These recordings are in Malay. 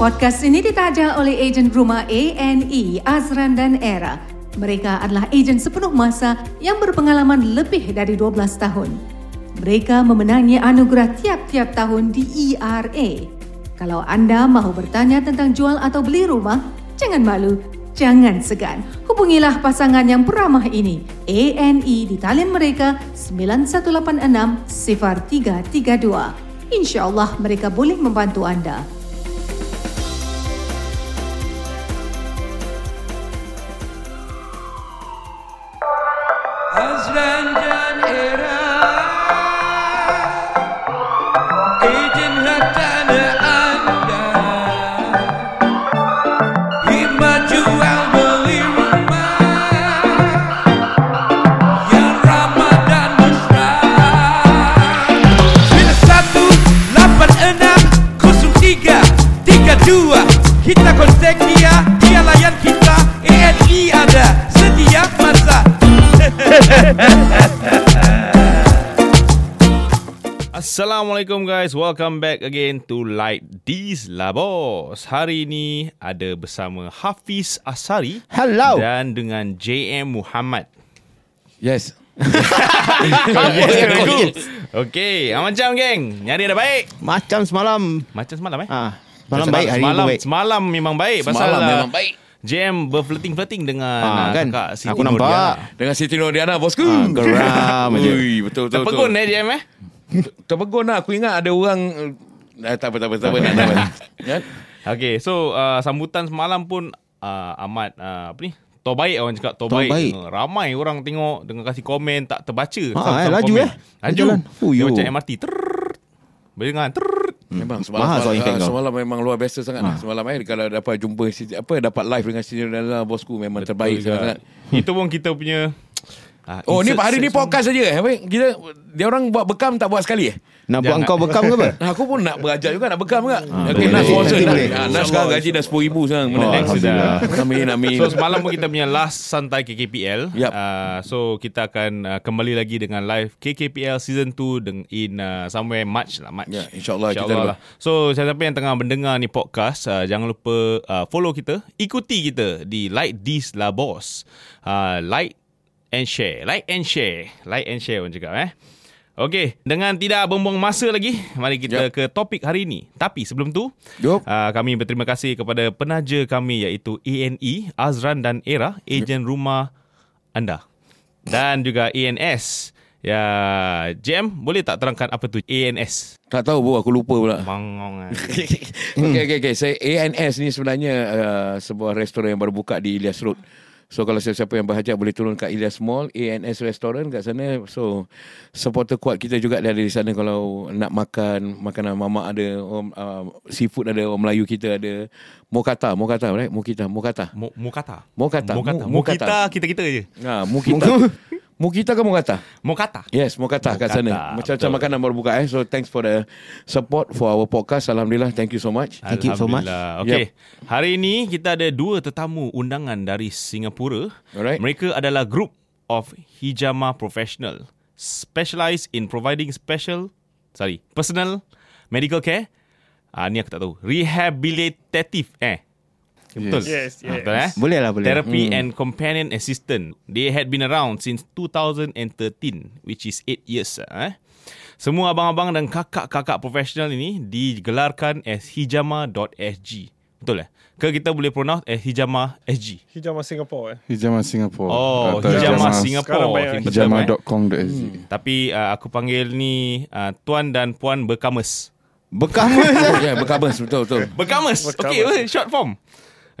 Podcast ini ditaja oleh ejen rumah ANE, Azran dan Era. Mereka adalah ejen sepenuh masa yang berpengalaman lebih dari 12 tahun. Mereka memenangi anugerah tiap-tiap tahun di ERA. Kalau anda mahu bertanya tentang jual atau beli rumah, jangan malu, jangan segan. Hubungilah pasangan yang beramah ini. ANE di talian mereka 9186 0332. InsyaAllah mereka boleh membantu anda. Assalamualaikum guys, welcome back again to Light These Labos. Hari ini ada bersama Hafiz Asari Hello. dan dengan JM Muhammad. Yes. Okay, ah, macam geng, nyari ada baik. Macam semalam. Macam semalam eh? Ah, semalam Macam baik, hari semalam, baik. Semalam memang baik pasal Semalam ah, memang baik. JM berflirting-flirting dengan ah, kan? kakak Siti Aku nampak. Nurdiana. Dengan Siti Nurdiana bosku. Ah, geram aja. Ui, betul betul. Terpegun eh JM eh? Terpegun lah. Aku ingat ada orang eh, tak apa tak apa tak apa. tak apa. Kan? Okay, so uh, sambutan semalam pun uh, amat uh, apa ni? Tor baik orang cakap Tor baik. baik. Uh, ramai orang tengok dengan kasih komen tak terbaca. Ha, Some- eh, some laju komen. eh. Laju. Dia yo. macam MRT. Trrrr. Boleh dengar. Trrrr. Memang semalam, Mahal sound semalam, effect ah, kau. semalam memang luar biasa sangat lah. Semalam eh kalau dapat jumpa apa dapat live dengan Siti Nurdiana bosku memang terbaik Betul sangat. juga. Itu pun kita punya uh, Oh ni hari ni podcast saja eh. Kita dia orang buat bekam tak buat sekali eh? Nak buat engkau bekam ke apa? Nah, aku pun nak berajar juga nak bekam juga. Ah, Okey, boleh. nak sponsor Nanti nak. boleh. Ah, Nas sekarang gaji dah 10,000 sekarang. Mana Oh, next? Alhamdulillah. Amin amin. So semalam pun kita punya last santai KKPL. Yup. Uh, so kita akan uh, kembali lagi dengan live KKPL season 2 deng- in uh, somewhere March lah March. Ya, insyaAllah kita InsyaAllah dapat. lah. So siapa yang tengah mendengar ni podcast, uh, jangan lupa uh, follow kita, ikuti kita di Like This La Boss. Uh, like and share. Like and share. Like and share orang cakap eh. Okey, dengan tidak buang masa lagi, mari kita Yep. ke topik hari ini. Tapi sebelum tu, Yup. uh, kami berterima kasih kepada penaja kami iaitu ANE, Azran dan Era, ejen rumah anda. Dan juga ANS. Ya, Jam, boleh tak terangkan apa tu ANS? Tak tahu bu, aku lupa pula. Mangong. Okey okey okey. Saya ANS ni sebenarnya uh, sebuah restoran yang baru buka di Ilyas Road. So kalau siapa-siapa yang berhajat boleh turun kat Ilyas Mall, ANS Restaurant kat sana. So supporter kuat kita juga di sana kalau nak makan makanan mamak ada, orang uh, seafood ada, orang Melayu kita ada. Mokata, mokata, right? Mokita, mokata. Mo- Mokata. Mokata. Mokata. Mokita kita-kita je. Ha, mukita. mukita ke mokata? Mokata. Yes, Mokata kat sana. Macam-macam makanan baru buka eh. So thanks for the support for our podcast. Alhamdulillah, thank you so much. Thank you so much. Alhamdulillah. Okey. Hari ini kita ada dua tetamu undangan dari Singapura. Alright. Mereka adalah group of hijama professional specialized in providing special sorry, personal medical care. Ah ni aku tak tahu. Rehabilitative eh. Betul. Yes, Ah, yes. Betul eh? Boleh lah, boleh. Therapy Hmm. and companion assistant. They had been around since 2013, which is 8 years. Eh? Semua abang-abang dan kakak-kakak profesional ini digelarkan as hijama.sg. Betul eh? Ke kita boleh pronounce as hijama SG? Hijama Singapore eh. Hijama Singapore. Oh, Atau hijama Sekarang Singapore. term, eh? Hijama.com.sg. Tapi uh, aku panggil ni uh, tuan dan puan berkames. Bekam Ya, yeah, berkabas betul betul. Berkames. Okay, short form.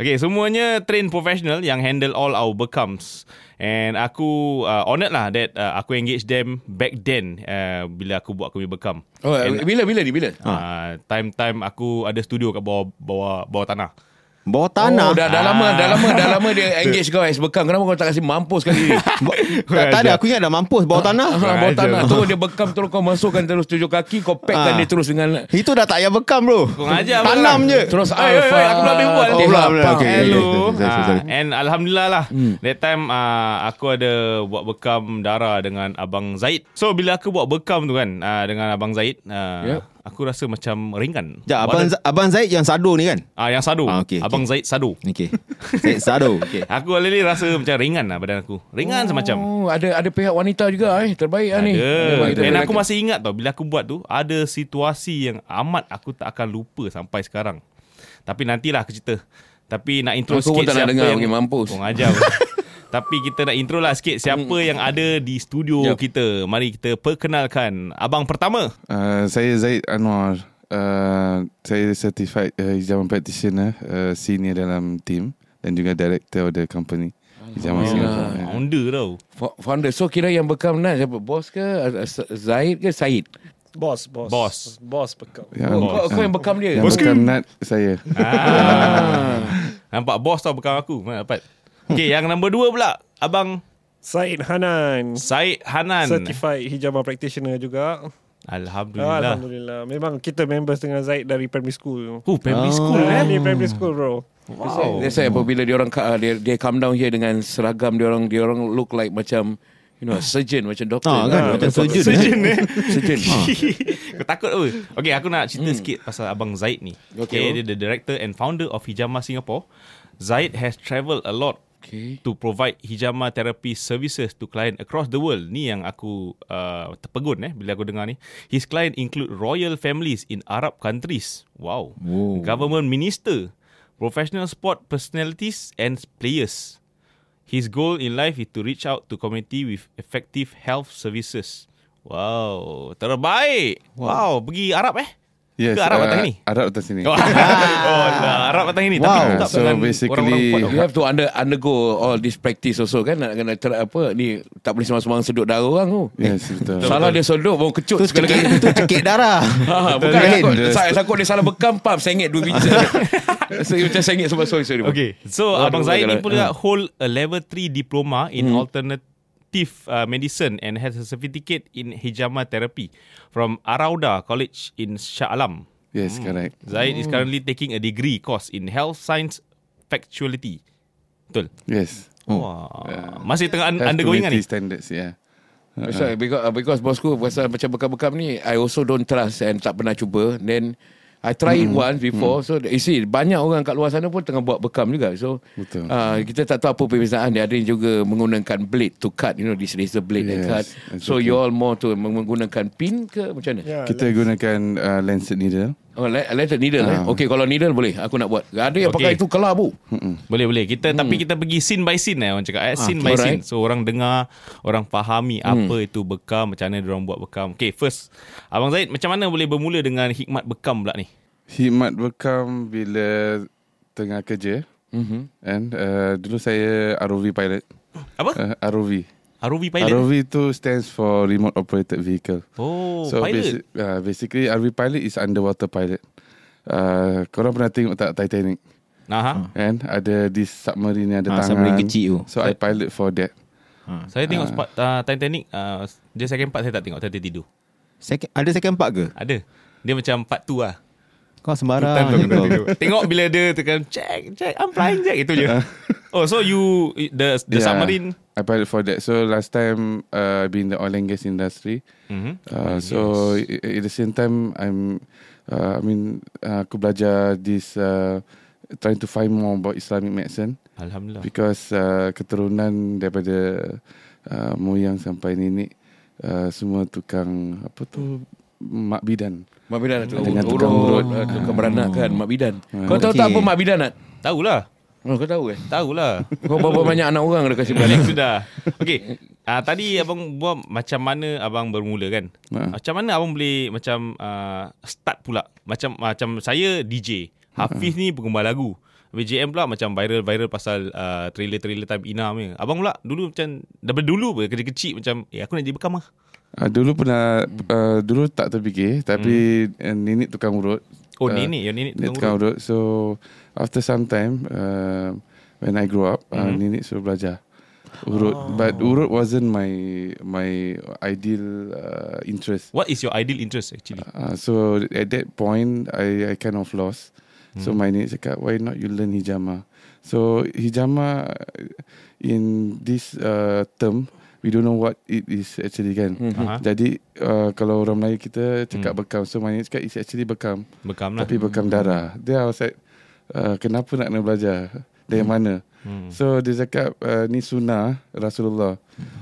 Okay, semuanya train professional yang handle all our bekams. And aku uh, honoured lah that uh, aku engage them back then uh, bila aku buat kami bekam. Oh, And, bila bila ni bila? uh, time-time aku ada studio kat bawah bawah bawah tanah. Bawah tanah. Oh, dah, dah lama, Ah. dah lama, dah lama dia engage kau as bekam. Kenapa kau tak kasi mampus kali ni? tak, tak ada, aku ingat dah mampus bawah tanah. Ah, bawah tanah tu dia bekam terus kau masukkan terus tujuh kaki, kau packkan Ah. dia terus dengan Itu dah tak payah bekam bro. Kau Tanam je. terus Eh, eh, eh, aku belum buat. Oh, belum, belum. Okay, Hello. Ah, and Alhamdulillah lah. Hmm. That time uh, aku ada buat bekam darah dengan Abang Zaid. So bila aku buat bekam tu kan uh, dengan Abang Zaid. Aku rasa macam ringan. Sekejap, abang, Badan- abang Zaid yang sado ni kan? Ah yang sado. Ah, okey, Abang Zaid sado. Okay. Zaid sado. Okay. Aku alih rasa macam ringan lah badan aku. Ringan semacam. Oh, ada ada pihak wanita juga eh. Terbaik lah ni. Ada. Dan aku masih ingat tau bila aku buat tu ada situasi yang amat aku tak akan lupa sampai sekarang. Tapi nantilah aku cerita. Tapi nak intro Aku sikit pun tak nak dengar, yang mampus. Oh, ajar. Tapi kita nak intro lah sikit siapa yang ada di studio Jap. kita. Mari kita perkenalkan abang pertama. Uh, saya Zaid Anwar. Uh, saya certified uh, hijaman practitioner, uh, senior dalam team dan juga director of the company. Hijaman Oh. Singapore. Yeah. Founder tau. Fo- Founder. So kira yang bekam nak siapa? Bos ke? Uh, Zaid ke Said? Bos, bos. Bos. Bos bekam. Yeah, Oh, kau, kau yang bekam dia? Yang bukan Nat saya. Ah. Nampak bos tau bukan aku. Mana dapat. Okay, yang nombor dua pula. Abang Said Hanan. Said Hanan. Certified hijama practitioner juga. Alhamdulillah. Alhamdulillah. Memang kita members dengan Zaid dari primary school. Oh, primary Oh. school Ah, eh. Di primary school bro. Wow. That's why apabila dia orang ka- dia dia come down here dengan seragam dia orang dia orang look like macam you know surgeon macam doktor. Ah, kan? Ah, Macam surgeon. Surgeon eh? Surgeon. Kau takut apa? Okay, aku nak cerita sikit pasal Abang Zaid ni. Okay. Okay. dia the director and founder of Hijama Singapore. Zaid has travelled a lot Okay. to provide hijama therapy services to client across the world. Ni yang aku uh, terpegun eh bila aku dengar ni. His client include royal families in Arab countries. Wow. Oh. Government minister, professional sport personalities and players. His goal in life is to reach out to community with effective health services. Wow, terbaik. Wow, pergi Arab eh? Yes. Ke Arab uh, atas ni? Arab atas sini. Oh, oh Arab atas ini. Tapi Wow. tetap So basically- orang-orang. You have to under, undergo all this practice also kan nak kena ter, apa ni tak boleh sembarang-sembarang sedut darah orang tu. Yes, betul. Salah dia sedut baru kecut Tu segala cekik, kali. tu cekik darah. Ha, bukan Betul. takut, Dia- saya takut dia salah bekam pam sengit dua biji. Saya macam sengit sebab sorry sorry. Okay, so Oh, Abang Zaid ni pula hold a level 3 diploma in alternative uh, medicine and has a certificate in hijama therapy from Arauda College in Shah Alam. Yes, correct. Zaid is currently taking a degree course in health science factuality. Betul? Yes. Wah. Masih tengah un- undergoing kan ni? standards, yeah. Why because, uh, because bosku pasal macam bekam-bekam ni I also don't trust and tak pernah cuba then I try it once before so you see banyak orang kat luar sana pun tengah buat bekam juga so Betul. uh, kita tak tahu apa perbezaan dia ada yang juga menggunakan blade to cut you know this razor blade and Yes, cut so exactly. you all more to menggunakan pin ke macam mana Ya, Kita gunakan uh, lancet needle. Oh, le- letter needle eh. Ah. Okay, kalau needle boleh. Aku nak buat. Ada yang Okay. pakai itu kelah bu. Boleh boleh. Kita tapi kita pergi scene by scene eh orang cakap eh scene by Hmm. alright. Hmm. scene. So orang dengar, orang fahami apa itu bekam, macam mana orang buat bekam. Okay, first Abang Zaid macam mana boleh bermula dengan hikmat bekam pula ni? Hikmat bekam bila tengah kerja. Mm-hmm. And uh, dulu saya ROV pilot. Apa? Uh, ROV. ROV pilot. ROV tu stands for remote operated vehicle. Oh, so pilot. basi- uh, basically ROV pilot is underwater pilot. Uh, korang pernah tengok tak Titanic? Aha. Kan ada this submarine ada Ah, tangan. submarine kecil tu. So I pilot for that. Saya tengok uh, Titanic uh, dia second part saya tak tengok, saya tertidur. Second, ada second part ke? Ada. Dia macam part 2 lah. Kau sembarang. Kau. tidur. Tengok bila dia tekan check, check, I'm flying check itu je. oh, so you the the Yeah, submarine I pilot for that. So last time uh, I've been in the oil and gas industry. Mhm. Uh, so i- at the same time I'm uh, I mean uh, aku belajar this uh, trying to find more about Islamic medicine Alhamdulillah. because uh, keturunan daripada uh, moyang sampai nenek uh, semua tukang apa tu mak bidan. Mak bidan tu Dengan urut, tukang urut. urut, tukang beranak kan mak bidan. Hmm. Kau tahu tak apa mak bidan nak? Tahulah. Oh, kau tahu kan? Tahulah. Kau berapa banyak anak orang ada kasih beranak? Sudah. Okey. Uh, tadi abang buat macam mana abang bermula kan? Ha. Macam mana abang boleh macam uh, start pula? Macam macam saya DJ. Hafiz ni penggemar lagu. VJM pula macam viral-viral pasal uh, trailer-trailer time Ina punya. Abang pula dulu macam daripada dulu apa kecil-kecil macam eh aku nak jadi bekam lah. Uh, dulu pernah uh, dulu tak terfikir tapi uh, nenek tukang urut. Oh Uh, nenek, yang nenek Nenek tukang tukang urut. urut. So after some time uh, when I grow up, uh, Mhm. nenek suruh belajar urut. Oh. But urut wasn't my my ideal uh, interest. What is your ideal interest actually? Uh, so at that point, I I kind of lost. So my nenek cakap, why not you learn hijama? So hijama uh, in this uh, term we don't know what it is actually kan. Aha. Jadi uh, kalau orang Melayu kita cakap Hmm. bekam, so maknanya cakap it's actually bekam. Bekam lah. Tapi bekam darah. Dia I was like, uh, kenapa nak kena belajar? Dari mana? Hmm. So dia cakap uh, ni sunnah Rasulullah,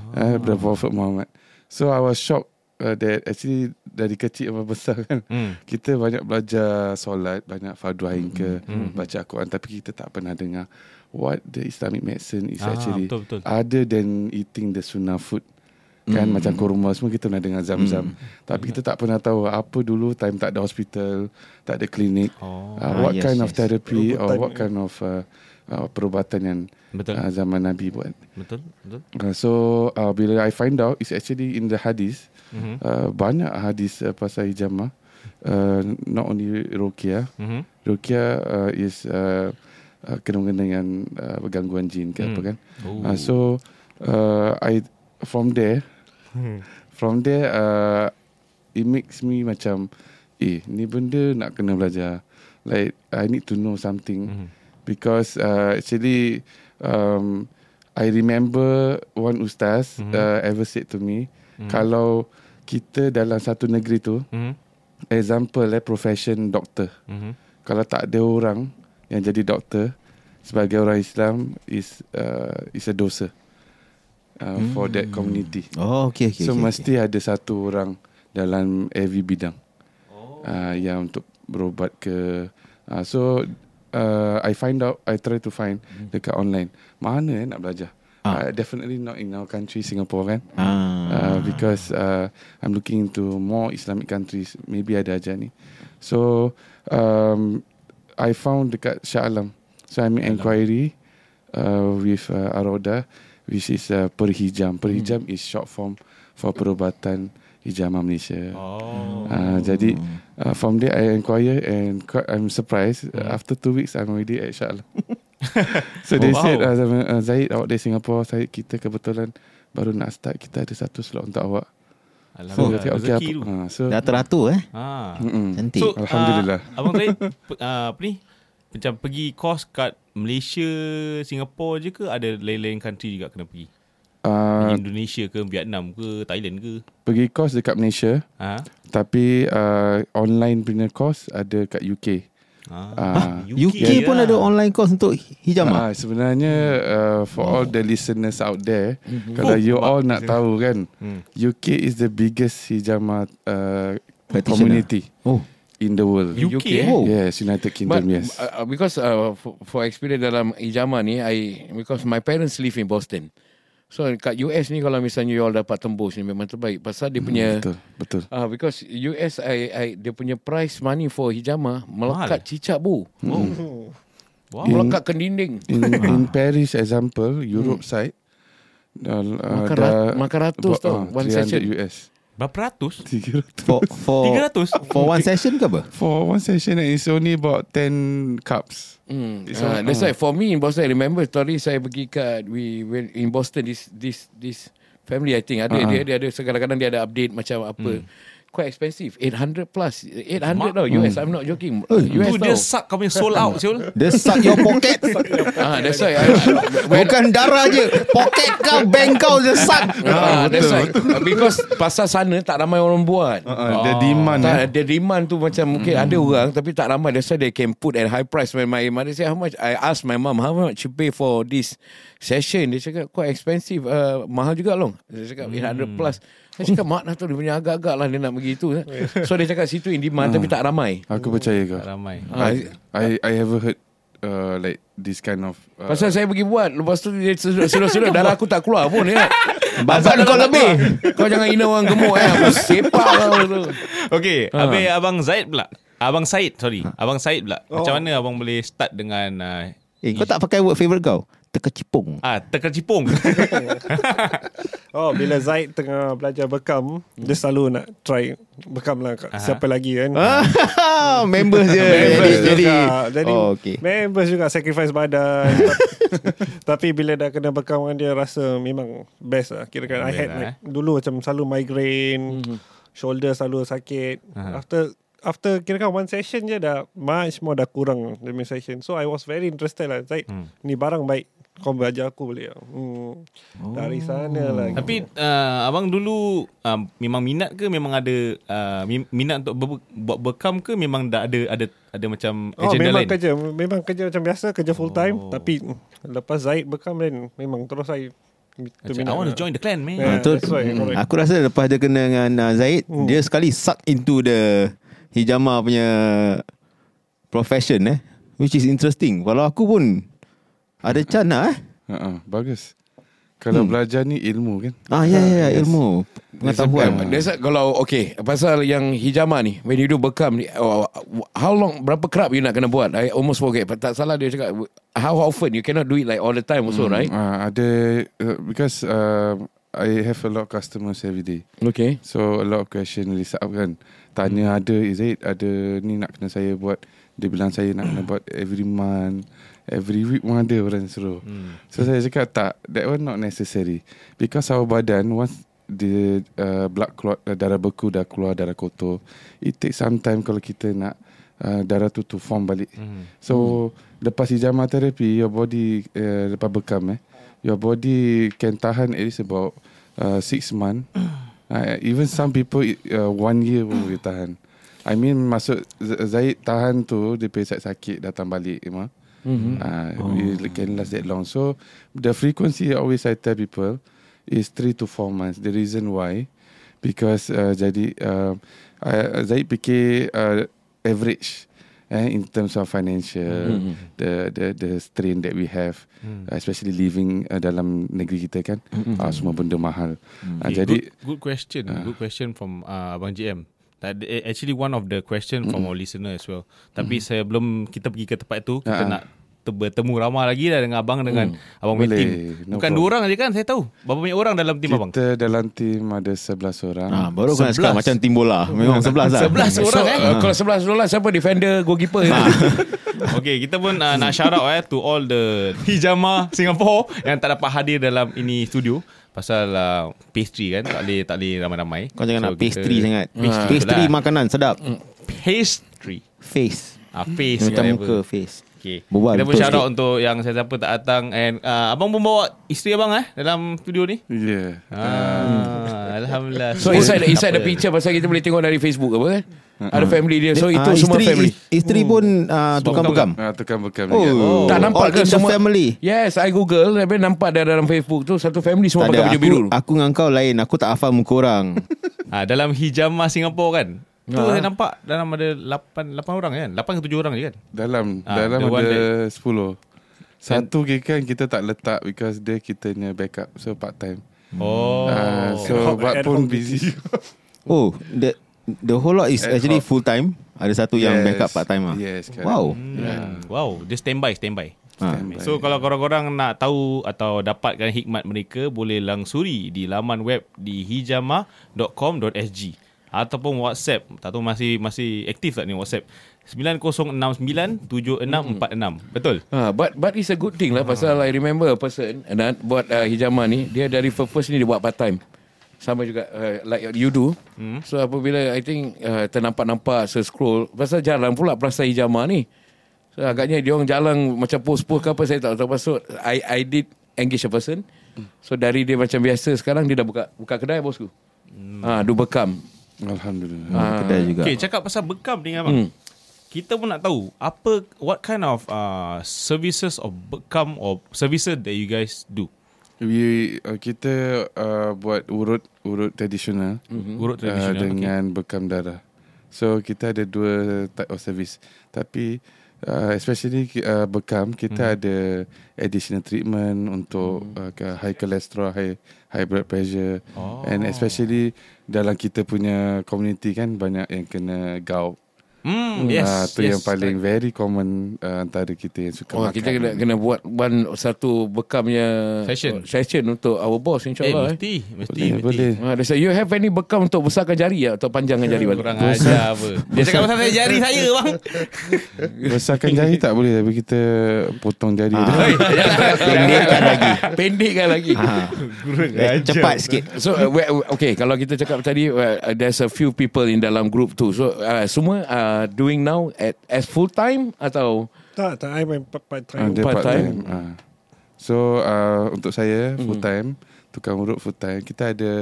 Oh. uh, the Prophet Muhammad. So I was shocked uh, that actually dari kecil sampai besar kan Hmm. kita banyak belajar solat, banyak fardu ain ke, Hmm. baca Al-Quran tapi kita tak pernah dengar what the Islamic medicine is Ah, actually betul, betul. other than eating the sunnah food. Kan macam kurma semua kita pernah dengar zam-zam. Tapi kita tak pernah tahu apa dulu time tak ada hospital, tak ada klinik. Oh. Uh, Ah, what yes, kind of yes. therapy or Rubutan. what kind of uh, uh, perubatan yang Betul. uh, zaman Nabi buat. Betul. Betul. Uh, so uh, bila I find out it's actually in the hadis Mhm. uh, banyak hadis uh, pasal hijamah uh, not only ruqyah Mhm. ruqyah uh, is uh, uh, kena-kena dengan uh, gangguan jin ke Hmm. apa kan Oh. uh, so uh, I from there from there uh, it makes me macam eh ni benda nak kena belajar like I need to know something Mhm. because uh, actually um, I remember one ustaz Mhm. uh, ever said to me Mhm. kalau kita dalam satu negeri tu Mhm. example eh profession doktor Mhm. kalau tak ada orang yang jadi doktor sebagai orang Islam is uh, is a dosa uh, for that community Oh, okay, okay. so okay, mesti ada satu orang dalam every bidang oh. uh, yang untuk berobat ke uh, so uh, I find out I try to find dekat online mana eh nak belajar Ah. uh, definitely not in our country Singapore kan Ah. uh, because uh, I'm looking into more Islamic countries maybe ada aja ni so um, I found dekat Shah Alam so I made inquiry uh, with uh, Aroda which is uh, Perhijam Perhijam is short form for perubatan hijamah Malaysia Oh. Uh, jadi uh, from there I inquire and quite, I'm surprised uh, after two weeks I'm already at Shah Alam. so they Oh, wow. said uh, Zaman- uh, Zaid awak dari Singapore Zaid kita kebetulan baru nak start kita ada satu slot untuk awak. Alhamdulillah. okay, okay, Rezeki tu. uh, so Dah teratur eh. Ah. mm-mm. Cantik. So, Alhamdulillah. Uh, Abang Zaid pe- uh, apa ni? Macam pergi course kat Malaysia, Singapore je ke ada lain-lain country juga kena pergi? uh, Indonesia ke, Vietnam ke, Thailand ke? pergi course dekat Malaysia Ha? tapi uh, online punya course ada kat UK. Ah. Uh, UK pun lah. ada online course untuk hijamah. Ah, sebenarnya uh, for all the listeners out there, kalau Oh, you all nak tahu kan, Hmm. UK is the biggest hijama uh, community Oh. in the world. UK, UK, eh? Oh. Yes, United But Kingdom. yes. uh, uh, because uh, for, for experience dalam ijama ni, I because my parents live in Boston. So kat US ni kalau misalnya you all dapat tembus ni memang terbaik. Pasal dia punya betul, betul. Ah, uh, because US I, I dia punya price money for hijama melekat Mahal. cicak bu. Oh. Wow. In- Melekat ke dinding. In in Paris example, Europe side, uh, Makan, dah rat, makan ratus about, tau uh, one 300 session. US. Berapa ratus? 300. For for 300? for one session ke apa? For one session, it's only about 10 cups. It's Uh, all- that's why for me in Boston, I remember story saya pergi kat we went in Boston this this this family I think ada Uh-uh. dia dia ada kadang-kadang dia ada update macam apa. Quite expensive 800 plus 800 Mak- tau US I'm not joking Eh, US Tu tau dia suck kau punya sold out Syul. Dia suck your pocket. ah, That's why I, when, Bukan darah je. Pocket kau, bank kau je suck. ah, That's why Because pasal sana tak ramai orang buat Uh, the demand. Tak, eh. ada demand tu macam mungkin ada orang tapi tak ramai. That's why they can put at high price. When my mother say how much, I ask my mom how much you pay for this session. Dia cakap quite expensive. Uh, mahal juga loh. Dia cakap 800 plus. Saya cakap mak nak tu dia punya agak-agak lah dia nak pergi tu. So dia cakap situ in demand tapi tak ramai. Aku percaya kau. Tak ramai. Ah, I, I I ever heard uh, like this kind of uh, Pasal saya pergi buat Lepas tu dia sedut-sedut Darah aku tak keluar pun ya. Babat kau lebih. Kau jangan hina orang gemuk eh. Aku sepak tu Okay, Ha. habis Abang Zaid pula. Abang Said, sorry. Abang Said pula. Macam mana abang boleh start dengan uh, Eh, kau tak pakai word favourite kau? Teka cipung. ah teka cipung. Oh, bila Zaid tengah belajar bekam, dia selalu nak try bekam lah kat siapa lagi kan. Ah, members je. Members jadi, jadi. Jadi oh, okay. members juga sacrifice badan. Tapi bila dah kena bekam dengan dia rasa memang best lah. Kira kan I had lah, like, dulu macam selalu migraine, shoulder selalu sakit. Aha. After after kira kan one session je dah much more dah kurang demi session. So I was very interested lah. Zaid, Hmm. ni barang baik. Kau belajar aku boleh hmm, Dari sana lagi Tapi uh, abang dulu uh, memang minat ke memang ada uh, mi- minat untuk ber- buat bekam ke memang dah ada ada ada macam Oh agenda memang lain? kerja Memang kerja macam biasa Kerja full time oh. Tapi mm, Lepas Zaid bekam then Memang terus saya Macam, I want to join the clan man. Yeah. Ah, tu, that's right, mm, correct. aku rasa lepas dia kena dengan uh, Zaid, Hmm. dia sekali suck into the hijama punya profession eh, which is interesting. Kalau aku pun ada lah eh. Uh-uh, bagus. Kalau Hmm. belajar ni ilmu kan. Ah ya ya, ya Yes. ilmu, pengetahuan. There's a, kalau okay pasal yang hijama ni when you do bekam ni oh, how long berapa kerap you nak kena buat I almost forget tak salah dia cakap how often you cannot do it like all the time also right Uh, ada uh, because uh, I have a lot of customers every day. okay So a lot of question list up kan. Tanya ada is it ada ni nak kena saya buat. Dia bilang saya nak kena buat every month. Every week pun ada orang suruh. Hmm. So saya cakap tak, that one not necessary. Because our badan once the uh, blood clot uh, darah beku dah keluar darah kotor, it takes some time kalau kita nak uh, darah tu to form balik. Hmm. So lepas hijama terapi, your body uh, lepas bekam eh, your body can tahan at least about uh, six month. Uh, even some people uh, one year pun boleh tahan. I mean masuk Zaid tahan tu dia pergi sakit datang balik mah. Mm-hmm. Uh, oh. It can last that long. So the frequency always I tell people is three to four months. The reason why because uh, jadi uh, uh, Zaid fikir uh, average eh, in terms of financial mm-hmm. the the the strain that we have mm. uh, especially living uh, dalam negeri kita kan mm-hmm. uh, semua benda mahal. Mm. Uh, Okay, jadi good, good question. good question from uh, Abang GM. That- eh, Actually one of the question from our listener as well. Tapi saya belum kita pergi ke tempat tu, kita Ah. nak te- bertemu ramai lagi lah dengan abang dengan abang punya Boleh, team. no Bukan dua orang aja kan saya tahu. Berapa banyak orang dalam tim abang? kita dalam tim ada 11 orang. Ah, baru cakap Sebelas. macam tim bola. Memang sebelas lah. Sebelas so orang eh. uh, kalau 11 dolar siapa defender goalkeeper Okay, kita pun uh, nak shout out eh to all the hijama Singapore yang tak dapat hadir dalam ini studio pasal uh, pastry kan tak boleh tak boleh ramai-ramai. Kau jangan nak kita- pastry sangat. Pastry, Pastry itulah. makanan sedap. Pastry. Face. Ah, face Macam muka face. Okay. Berbual kita pun shout out untuk yang saya siapa tak datang and uh, abang pun bawa isteri abang eh dalam studio ni. Yeah. Ah, alhamdulillah. so inside inside the picture pasal kita boleh tengok dari Facebook apa kan ada family dia so Ah, itu semua isteri, family Isteri pun uh, tukang bekam. Ah, tukang bekam Oh, juga. Tak nampak all ke semua- family. Yes, I google Tapi nampak dia dalam Facebook tu Satu family semua Tak pakai baju biru aku dengan kau lain. Aku tak hafal muka orang. Ah, dalam hijama Singapura kan. Tu Ah. saya nampak dalam ada 8 8 orang kan. 8 ke 7 orang je kan. Dalam Ah, dalam ada that- 10. Satu kan kita tak letak because dia kita punya backup so part time. Oh. Ah, so buat pun busy. Oh, the the whole lot is Ad actually hoc. full time. Ada satu yang Yes. backup part time ah. Yes, correct. Wow. Hmm. Wow, dia standby standby. Ha. So kalau korang-korang nak tahu atau dapatkan hikmat mereka boleh langsuri di laman web di hijama.com.sg ataupun WhatsApp. Tak tahu masih masih aktif tak ni WhatsApp. 90697646. Betul? Ha, but but it's a good thing lah pasal I remember a person dan buat uh, hijama ni dia dari first ni dia buat part time. Sama juga uh, like you do. Hmm. So apabila I think uh, ternampak-nampak se-scroll pasal jalan pula perasa hijama ni. So agaknya dia orang jalan macam post-post ke apa saya tak tahu pasal I I did engage a person. So dari dia macam biasa sekarang dia dah buka buka kedai bosku. Hmm. Ha, do bekam. Alhamdulillah. Ah, kedai juga. Okay, cakap pasal bekam ni abang. Hmm. Kita pun nak tahu apa what kind of uh, services of bekam or services that you guys do. We uh, kita uh, buat urut urut tradisional Urut uh, tradisional. dengan bekam darah. So kita ada dua type of service. Tapi uh, especially uh, bekam kita ada additional treatment untuk uh, ke high cholesterol, high high blood pressure Oh. and especially dalam kita punya community kan banyak yang kena gout. Hmm, yes. Ah, tu yes, yang paling very common uh, antara kita yang suka Oh, makan. kita kena kena buat one satu bekamnya Session. session untuk our boss Eh, insyaallah. Eh, mesti, mesti, boleh, mesti. boleh. Ha, dia say, you have any bekam untuk besarkan jari atau panjangkan jari balik? Kurang ajar apa. Dia cakap pasal jari saya bang. Besarkan jari tak boleh tapi kita potong jari Ah. dia. Pendekkan lagi. Pendekkan lagi. Ha. Eh, Cepat sikit. So uh, okay kalau kita cakap tadi uh, there's a few people in dalam group tu. So uh, semua uh, doing now at as full time atau Tak tak I main part part time Part time? time. So uh, untuk saya full time tukang urut full time kita ada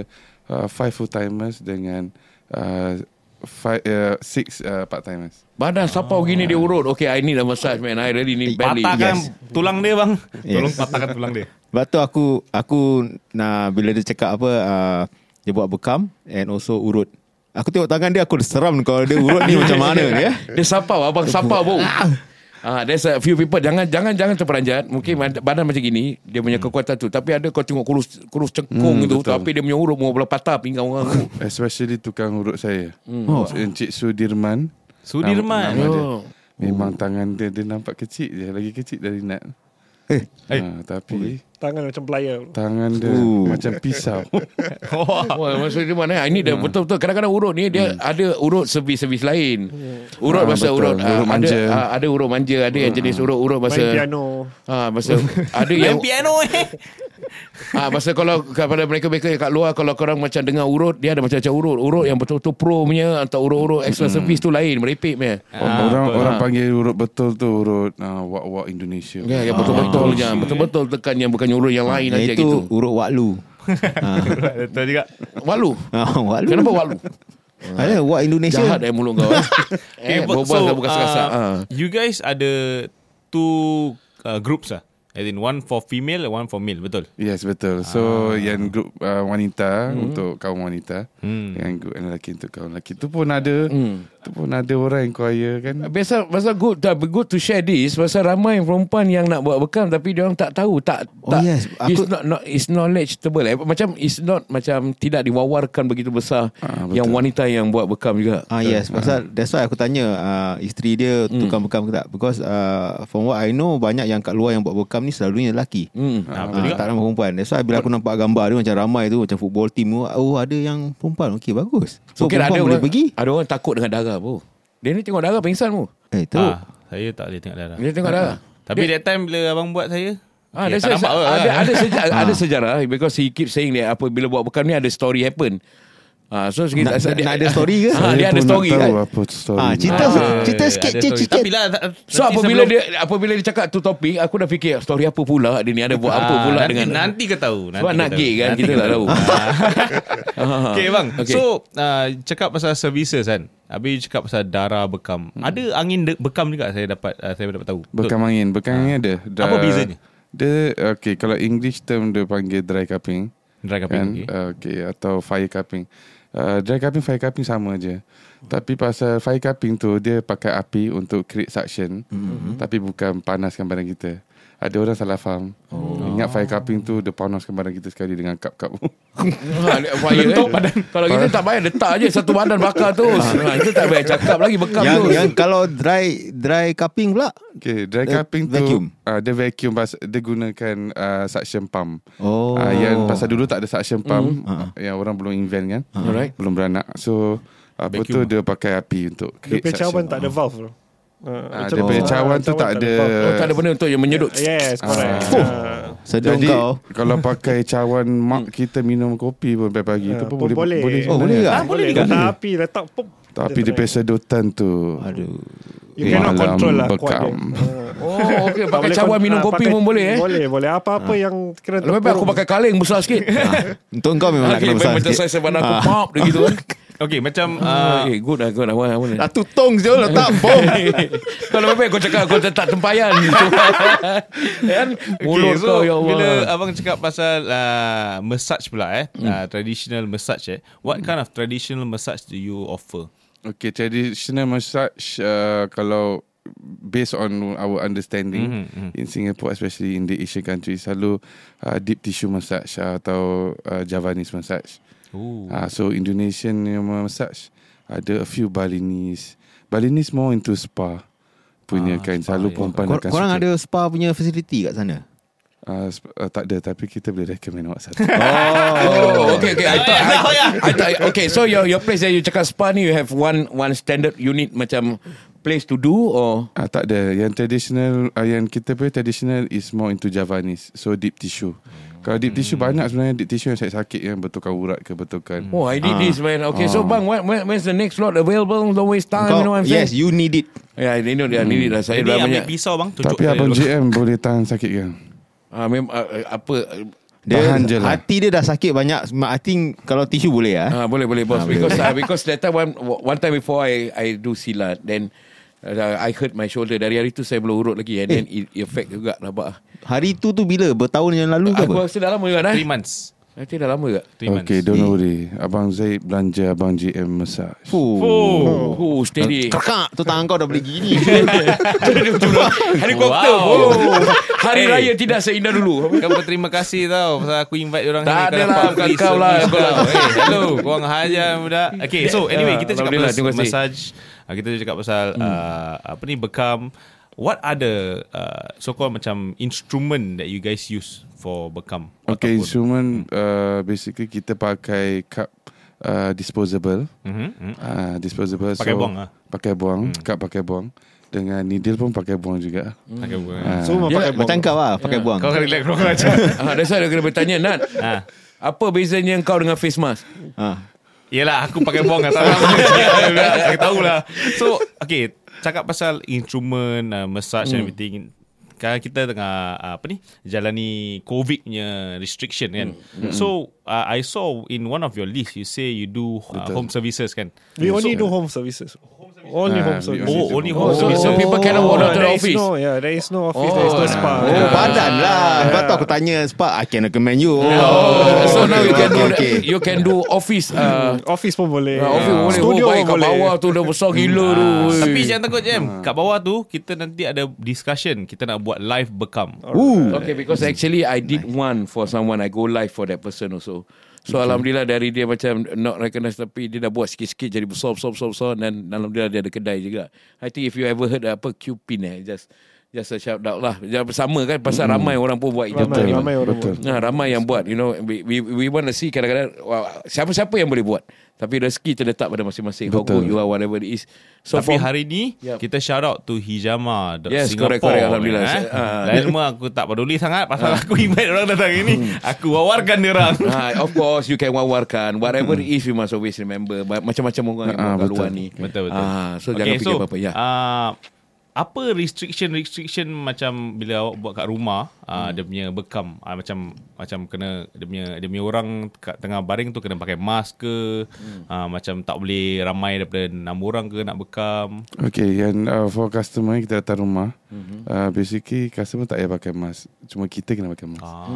uh, five full timers dengan uh, five uh, six uh, part timers. Badan sapau gini dia urut. Okay, I need a massage man. I really need badly. Patahkan tulang dia bang. Yes. Tolong patahkan tulang dia. Sebab tu aku aku nah bila dia cakap apa uh, dia buat bekam and also urut. Aku tengok tangan dia aku seram kalau dia urut ni macam mana ni ya. Dia sapau, abang sapau bau. Ah, there's a few people jangan jangan jangan terperanjat. Mungkin bad- badan macam gini dia punya kekuatan tu. Tapi ada kau tengok kurus kurus cengkung Hmm, tu betul. tapi dia punya urut mau belah patah pinggang orang tu. Especially tukang urut saya. Oh. Encik Sudirman. Sudirman. Nama, nama dia. Oh. Memang tangan dia dia nampak kecil je, lagi kecil dari Nat. Eh, Eh. Ha, tapi Tangan macam pelayar. tangan dia Uh. macam pisau. Wah, maksud dia mana? Ini dah betul-betul kadang-kadang urut ni dia ada urut servis-servis lain. Urut Ah, masa betul. urut, ah, Urut manja. Ada, ah, ada urut manja, ada yang jenis urut-urut masa Main piano. Ah, masa ada Main yang piano eh. ah, masa kalau kepada mereka-mereka yang kat luar kalau korang macam dengar urut, dia ada macam-macam urut. Urut yang betul-betul pro punya atau urut-urut extra service tu lain, merepek punya. Ah, orang betul. orang Ah. panggil urut betul tu urut uh, wak-wak Indonesia. Ya, yang betul-betul je. Betul-betul tekan yang bukan urut yang lain aja itu gitu. urut waklu. Betul juga. Walu. Ah, waklu. Kenapa walu? Ada wak Indonesia. Jahat eh mulut kau. eh. Okay, eh, but- berbual bukan kasar. uh, Ah. You guys ada two uh, groups ah. As in one for female and one for male, betul? Yes betul. So yang grup uh, wanita untuk kaum wanita, Hmm. dengan grup yang lelaki untuk kaum lelaki. Tu pun ada, Hmm. tu pun ada orang inquire kan. Biasa pasal good good to share this pasal ramai perempuan yang nak buat bekam tapi dia orang tak tahu tak Oh, tak yes. it's Aku- not, not it's knowledgeable eh. macam it's not macam tidak diwawarkan begitu besar Ah, betul. yang wanita yang buat bekam juga. Ah yes, pasal that's why aku tanya uh, isteri dia tukang bekam ke tak because uh, from what I know banyak yang kat luar yang buat bekam ni selalunya lelaki. Hmm. Ah, Ah, betul juga. tak ramai perempuan That's why bila aku nampak gambar dia Macam ramai tu Macam football team tu Oh ada yang perempuan Okay bagus So Mungkin perempuan ada boleh orang, pergi Ada orang takut dengan darah pun. Dia ni tengok darah pingsan pun. Eh teruk Ah, saya tak boleh tengok darah. Dia tengok darah. Tapi that time bila abang buat saya, Ah, okay, tak nampak ada, apa. ada, ada, sejarah, ada sejarah because he keep saying that apabila buat bekam ni ada story happen. Ah, so Nak- nak- nak ada story ke? Ah, dia ada story kan. apa story. Ah, cerita Ah, cerita ada sikit sikit Tapi lah So apabila dia apabila dia cakap tu topik, aku dah fikir story apa pula dia ni ada buat apa Ah, pula nanti, dengan nanti ke tahu nanti Sebab nak gay kan, Nanti kita tak tahu. Ah. okay bang Okay. So uh, Cakap pasal services kan Habis cakap pasal darah bekam Hmm. Ada angin de- bekam juga Saya dapat uh, Saya dapat tahu Bekam angin, bekam angin ada. Ah. Apa bezanya? Dia okay kalau English term dia panggil dry cupping. Dry cupping, kan? okay. Okay atau fire cupping. Uh, dry cupping fire cupping sama je. Tapi pasal fire cupping tu dia pakai api untuk create suction. Mm-hmm. Tapi bukan panaskan badan kita. Ada orang salah faham. Oh. Ingat fire cupping tu dia panaskan badan kita sekali dengan cup-cup. Ha, fire eh. Kalau kita tak payah letak je satu badan bakar terus. Ha, itu tak payah cakap lagi bekam Yang tu. yang kalau dry dry cupping pula Okay, dry Eh, cupping tu vacuum? Uh, dia vacuum pas, dia gunakan uh, suction pump. Oh. Uh, yang pasal dulu tak ada suction pump, Mm-hmm. uh, yang orang belum invent kan. Alright. Belum beranak. So apa Vacuum. tu dia pakai api untuk Dia punya cawan tak ada valve tu. Uh, Ah, macam dia punya tu. cawan tu tak ada. Oh, tak ada benda untuk yang menyedut. Yes, correct. Ah. Ah. Sedang Jadi kau kalau pakai cawan mak kita minum kopi pun pagi-pagi Ah, tu pun pun boleh boleh. Oh, boleh ke? Ah, boleh juga. Letak api, letak pop. Tapi dia punya sedotan tu. Aduh You cannot Malam control lah kuat bekam. Ah. Oh, okey. Tak Pakai boleh cawan minum ah, kopi pun boleh eh. Boleh, boleh. Apa-apa yang kira Lebih baik aku pakai kaleng besar sikit. Untuk kau memang nak kena besar macam sikit saya badan aku Ah. pop dia gitu kan. Okay macam uh, eh, good lah, good lah. Dah tutung je letak bom Kalau lebih baik kau cakap kau letak tempayan gitu. kan? Mulut okay, so kau ya Allah. Bila abang cakap pasal uh, Massage pula eh Hmm. uh, Traditional massage eh What kind of traditional massage Do you offer Okay, traditional massage uh, kalau based on our understanding Mhm, in Singapore, especially in the Asian countries, selalu uh, deep tissue massage uh, atau uh, Javanese massage. Ooh. Uh, so Indonesian yang massage ada a few Balinese. Balinese more into spa punya Ah, kan. spa, Selalu ya. perempuan Kor- akan Korang suka. ada spa punya facility kat sana Uh, sp- uh, tak ada tapi kita boleh recommend awak satu. Oh, okay, okay. I thought, I, I thought, okay. So your your place that you cakap spa ni, you have one one standard unit macam place to do or Ah tak ada. Yang traditional uh, yang kita punya traditional is more into Javanese. So deep tissue. Kalau deep tissue banyak sebenarnya deep tissue yang saya sakit yang betulkan urat ke betulkan. Oh, I did this man. Okay, so bang, when, when, when's the next slot available? Don't waste time. Kau, you know what I'm saying? Yes you need it Yeah, you know, dia need it lah. Saya dah banyak. pisau bang Tunjuk Tapi saya abang dulu. GM boleh tahan sakit kan? Ah, mem, ah, ah, apa Dia Tahan je lah. hati dia dah sakit banyak. I think kalau tisu boleh ah. Ah, boleh boleh bos Ah, because boleh. uh, because that time one one time before I I do silat then uh, I hurt my shoulder dari hari tu saya belum urut lagi and Eh. then it, it affect juga nampak. Hari tu tu bila? Bertahun yang lalu ke Aku apa? rasa dah lama juga dah. Three months. Nanti dah lama months. Okay, don't worry. Abang Zaid belanja Abang GM massage. Fuh. Oh. Oh, steady. Kerakak tu tangan kau dah boleh gini. Helikopter. Wow. Hari Eh. raya tidak seindah dulu. Kau berterima kasih tau Pasal aku invite orang Tak ni ada lah, bukan kau lah. Kau lah hey, Hello Korang hajar budak Okay so anyway Ah, Kita cakap pasal massage Ah, Kita cakap pasal uh, Apa ni bekam What are the uh, So called macam Instrument that you guys use For bekam Okay, Ataupun- instrument uh, basically kita pakai cup uh, disposable. Mhm, mhm. Uh, disposable. Pakai so, buang lah. Pakai buang. Cup pakai buang. Dengan needle pun pakai buang juga. Okay, buang. Ah. Semua Dia- pakai bong. Macam kau lah pakai buang. Kau relax Kau aja Ah, that's why dia kena bertanya Nat. Ah. Apa bezanya kau dengan face mask? Ha. Yelah aku pakai buang Tak lama Aku tahulah So Okay Cakap pasal instrument uh, Massage and everything. Sekarang kita tengah uh, Apa ni Jalani COVID punya Restriction kan. So uh, I saw In one of your list You say you do uh, Home services kan. We only do home services. Only Ah, home we services. only Oh only Oh, home so, services so people cannot walk down to the office. No, yeah, there is no office, Oh, there is no spa. Oh, Yeah. padan lah. Sebab tu aku tanya Spark, I can recommend you. Oh, so now you can do okay. you can do office uh, Office pun boleh. uh, office boleh Studio oh, baik pun kat boleh. bawah tu dah besar gila tu. Ah. Tapi jangan takut Jam Kat bawah tu Kita nanti ada discussion Kita nak buat live bekam Ooh. Okay, because actually I did one for someone. I go live for that person also. So alhamdulillah dari dia macam not recognized tapi dia dah buat sikit-sikit jadi besar besar besar besar dan alhamdulillah dia ada kedai juga. I think if you ever heard apa Qpin eh just just a shout out lah. Jangan bersama kan pasal ramai orang pun buat Ramai, ni. ramai orang Betul. buat. Nah, ramai yang buat you know we we, we want to see kadang-kadang wah, siapa-siapa yang boleh buat. Tapi rezeki terletak pada masing-masing. How good you are whatever it is. So Tapi for- hari ni Yep. Kita shout out to Hijama Yes, Singapore correct, correct. Alhamdulillah. eh. Ah. Lain semua aku tak peduli sangat Pasal aku invite orang datang ini Aku wawarkan dia orang Ah, of course you can wawarkan whatever it is you must always remember macam-macam orang yang Ah, betul. luar ni Betul betul. ah, so jangan fikir apa-apa ya Uh, apa restriction restriction macam bila awak buat kat rumah uh, dia punya bekam uh, macam macam kena dia punya dia punya orang kat tengah baring tu kena pakai mask ke uh, macam tak boleh ramai daripada 6 orang ke nak bekam Okay, yang uh, for customer kita datang rumah, uh, basically customer tak payah pakai mask. Cuma kita kena pakai mask. ah.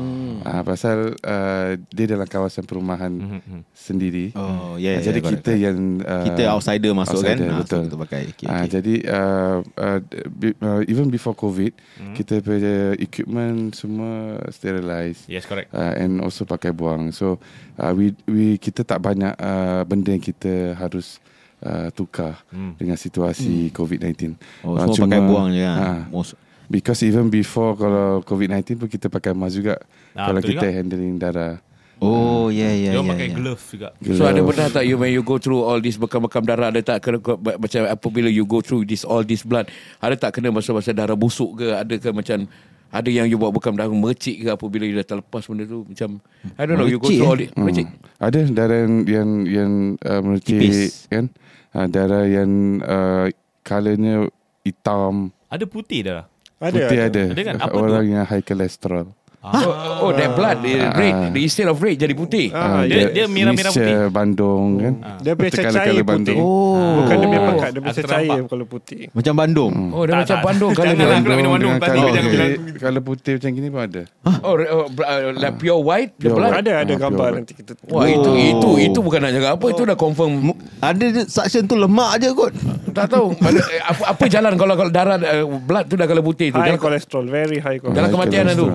Ah, pasal uh, dia dalam kawasan perumahan Mhm. sendiri. Oh, yeah, Ah, jadi yeah, correct, kita yang uh, Kita outsider masuk outsider, kan? Betul. so kita pakai. Okay, okay. jadi uh, uh, b- uh, even before COVID, Hmm. kita punya equipment semua sterilized. yes correct Uh, and also pakai buang. So uh, we we kita tak banyak uh, benda yang kita harus uh, tukar Hmm. dengan situasi COVID-19. Oh, Ah, semua pakai buang je kan? Most, Because even before kalau COVID-19 pun kita pakai mask juga Ah, kalau kita juga. handling darah. oh, yeah, yeah, dia yeah. pakai yeah. glove juga So ada pernah tak you when you go through all this bekam-bekam darah ada tak kena macam apabila you go through this all this blood ada tak kena masa-masa darah busuk ke ada ke macam ada yang you buat bekam darah mercik ke apabila you dah terlepas benda tu macam I don't know you go Mercik, through eh? all this mercik Hmm. Ada darah yang yang, yang uh, mercik Tipis. kan. Uh, darah yang uh, colornya hitam, ada putih dah Ada, putih ada. ada. Ada kan? Apa Orang yang high cholesterol. Oh, oh that blood the red the instead of red jadi putih Ah, Dia- dia merah-merah mixture Bandung kan. Dia punya Betul cecair colour-colour putih. Bandung. Oh. Bukan dia punya pekat, dia cecair ternampak. kalau putih. Macam Bandung. oh dia Tak, macam tak. Bandung kalau Janganlah aku nak minum Bandung Tadi jangan putih, bilang colour putih macam gini pun ada. Oh, uh, like pure white the blood. Ada ada Ah, gambar nanti kita. Wah itu itu itu bukan nak cakap apa itu dah confirm. Ada suction tu lemak je kot. Tak tahu mana, eh, apa apa jalan kalau kalau darah uh, blood tu dah kalau putih tu. High cholesterol, very high jalan cholesterol. kematian lah tu.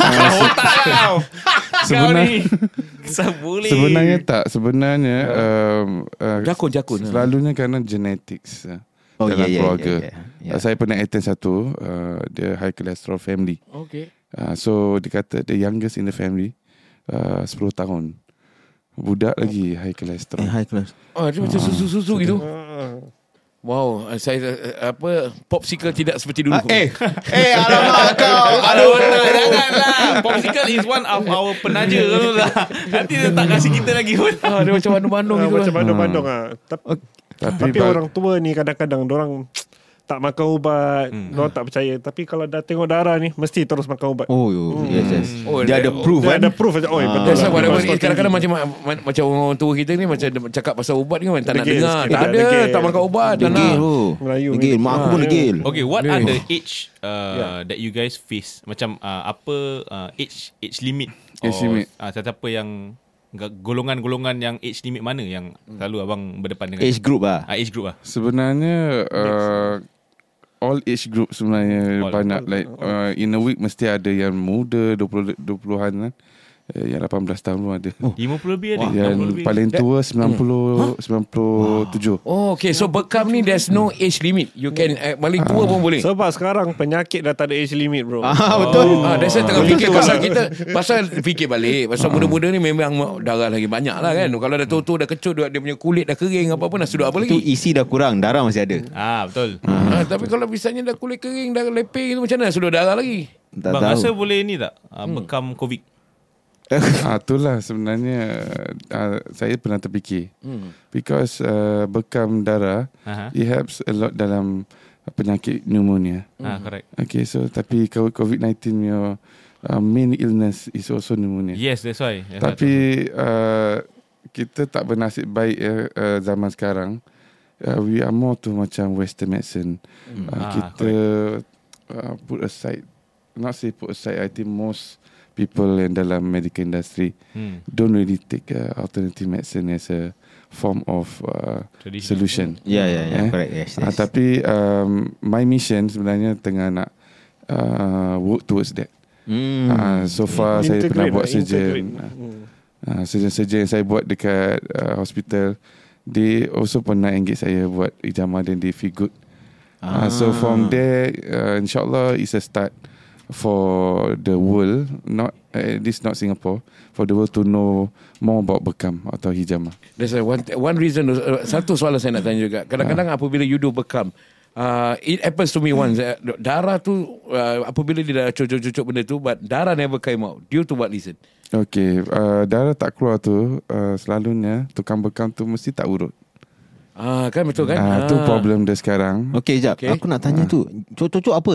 Yeah. otak kau kau Sebenar- ni Saya boleh Sebenarnya tak. Sebenarnya um, uh, Jakun-jakun. Selalunya kerana genetics uh, Oh, dalam yeah, yeah, keluarga. yeah, yeah. Uh, saya pernah attend satu, uh, dia high cholesterol family. Okay. Uh, so dia kata the youngest in the family uh, 10 tahun. Budak lagi high cholesterol. Eh, high class. Oh dia macam susu-susu gitu. Ah. Wow, saya uh, apa popsicle tidak seperti dulu. Ah, eh, eh, alamak kau. Aduh, janganlah. Popsicle is one of our penaja tu lah. Nanti dia tak kasih kita lagi pun. Ah, dia macam Bandung-Bandung Ah, gitu. macam lah. Bandung-Bandung ah. Tapi, Tapi, tapi orang tua ni kadang-kadang orang tak makan ubat, Hmm. hmm. orang tak percaya. Tapi kalau dah tengok darah ni, mesti terus makan ubat. Oh, yo, yes, yes. Oh, dia dia- ada proof Dia kan? ada proof macam, oh, Ah. betul lah. whatever kadang-kadang macam ma- macam orang tua kita ni macam dia cakap pasal ubat ni kan tak nak Degil dengar. Tak ada, degil. tak makan ubat, tak Degil nak. tu. Melayu Degil. Mak aku Ah, pun ya. degil. Okay, what are the age uh, that you guys face? Macam uh, apa uh, age age limit? Age Or, limit. Uh, siapa yang ga- golongan-golongan yang age limit mana yang selalu abang berdepan dengan? Age group lah. Uh, age group ah. Sebenarnya uh, all age group sebenarnya All. banyak like uh, in a week mesti ada yang muda 20 20-an kan. Uh, yang 18 tahun pun ada. Oh. 50 lebih ada. 60 Yang lebih. paling tua 90 97. Oh, okay. So bekam ni there's no age limit. You can uh, paling tua pun boleh. Sebab sekarang penyakit dah tak ada age limit bro. Ah, betul. Ah, that's why tengah fikir pasal kita Pasal fikir balik Pasal muda-muda ni memang Darah lagi banyak lah kan Kalau dah tua-tua Dah kecut Dia dia punya kulit dah kering Apa-apa nak sedut apa Itu lagi isi dah kurang, darah masih ada. Ah, betul. ah, Tapi kalau misalnya dah kulit kering Dah leping tu Macam mana sedut darah lagi Tak Bang tahu. rasa boleh ni tak? Uh, bekam COVID. Ah itulah sebenarnya uh, saya pernah terfikir. Hmm. Because uh, bekam darah Aha. it helps a lot dalam penyakit pneumonia. Ah, correct. Okay, so tapi co- COVID-19 your uh, main illness is also pneumonia. Yes, that's why. That's Tapi uh, kita tak bernasib baik ya, uh, zaman sekarang. Uh, we are more to macam western medicine. Uh, Ah, kita uh, put aside, not say put aside, I think most people yang dalam medical industry Hmm. don't really take uh, alternative medicine as a form of uh, solution. Ya, ya, ya. Eh? Correct, yes. Ah, yes. tapi um, my mission sebenarnya tengah nak uh, work towards that. Hmm. Uh, so far saya pernah buat lah, surgeon. integrate. Hmm. Uh, surgeon-surgeon yang saya buat dekat uh, hospital, they also pernah engage saya buat ijamah dan they feel good. Ah. Uh, so from there, uh, insyaAllah it's a start for the world, not at least not Singapore, for the world to know more about bekam atau hijamah. There's a one, one reason uh, Satu soalan saya nak tanya juga Kadang-kadang apabila you do bekam Uh, it happens to me once uh, Darah tu uh, Apabila dia dah cucuk-cucuk benda tu But darah never came out Due to what reason? Okay, uh, darah tak keluar tu uh, selalunya tukang bekam tu mesti tak urut. Ah, kan betul kan? Ah, tu problem dia sekarang. Okay, jap. Okay. Aku nak tanya tu. Cocok-cocok apa?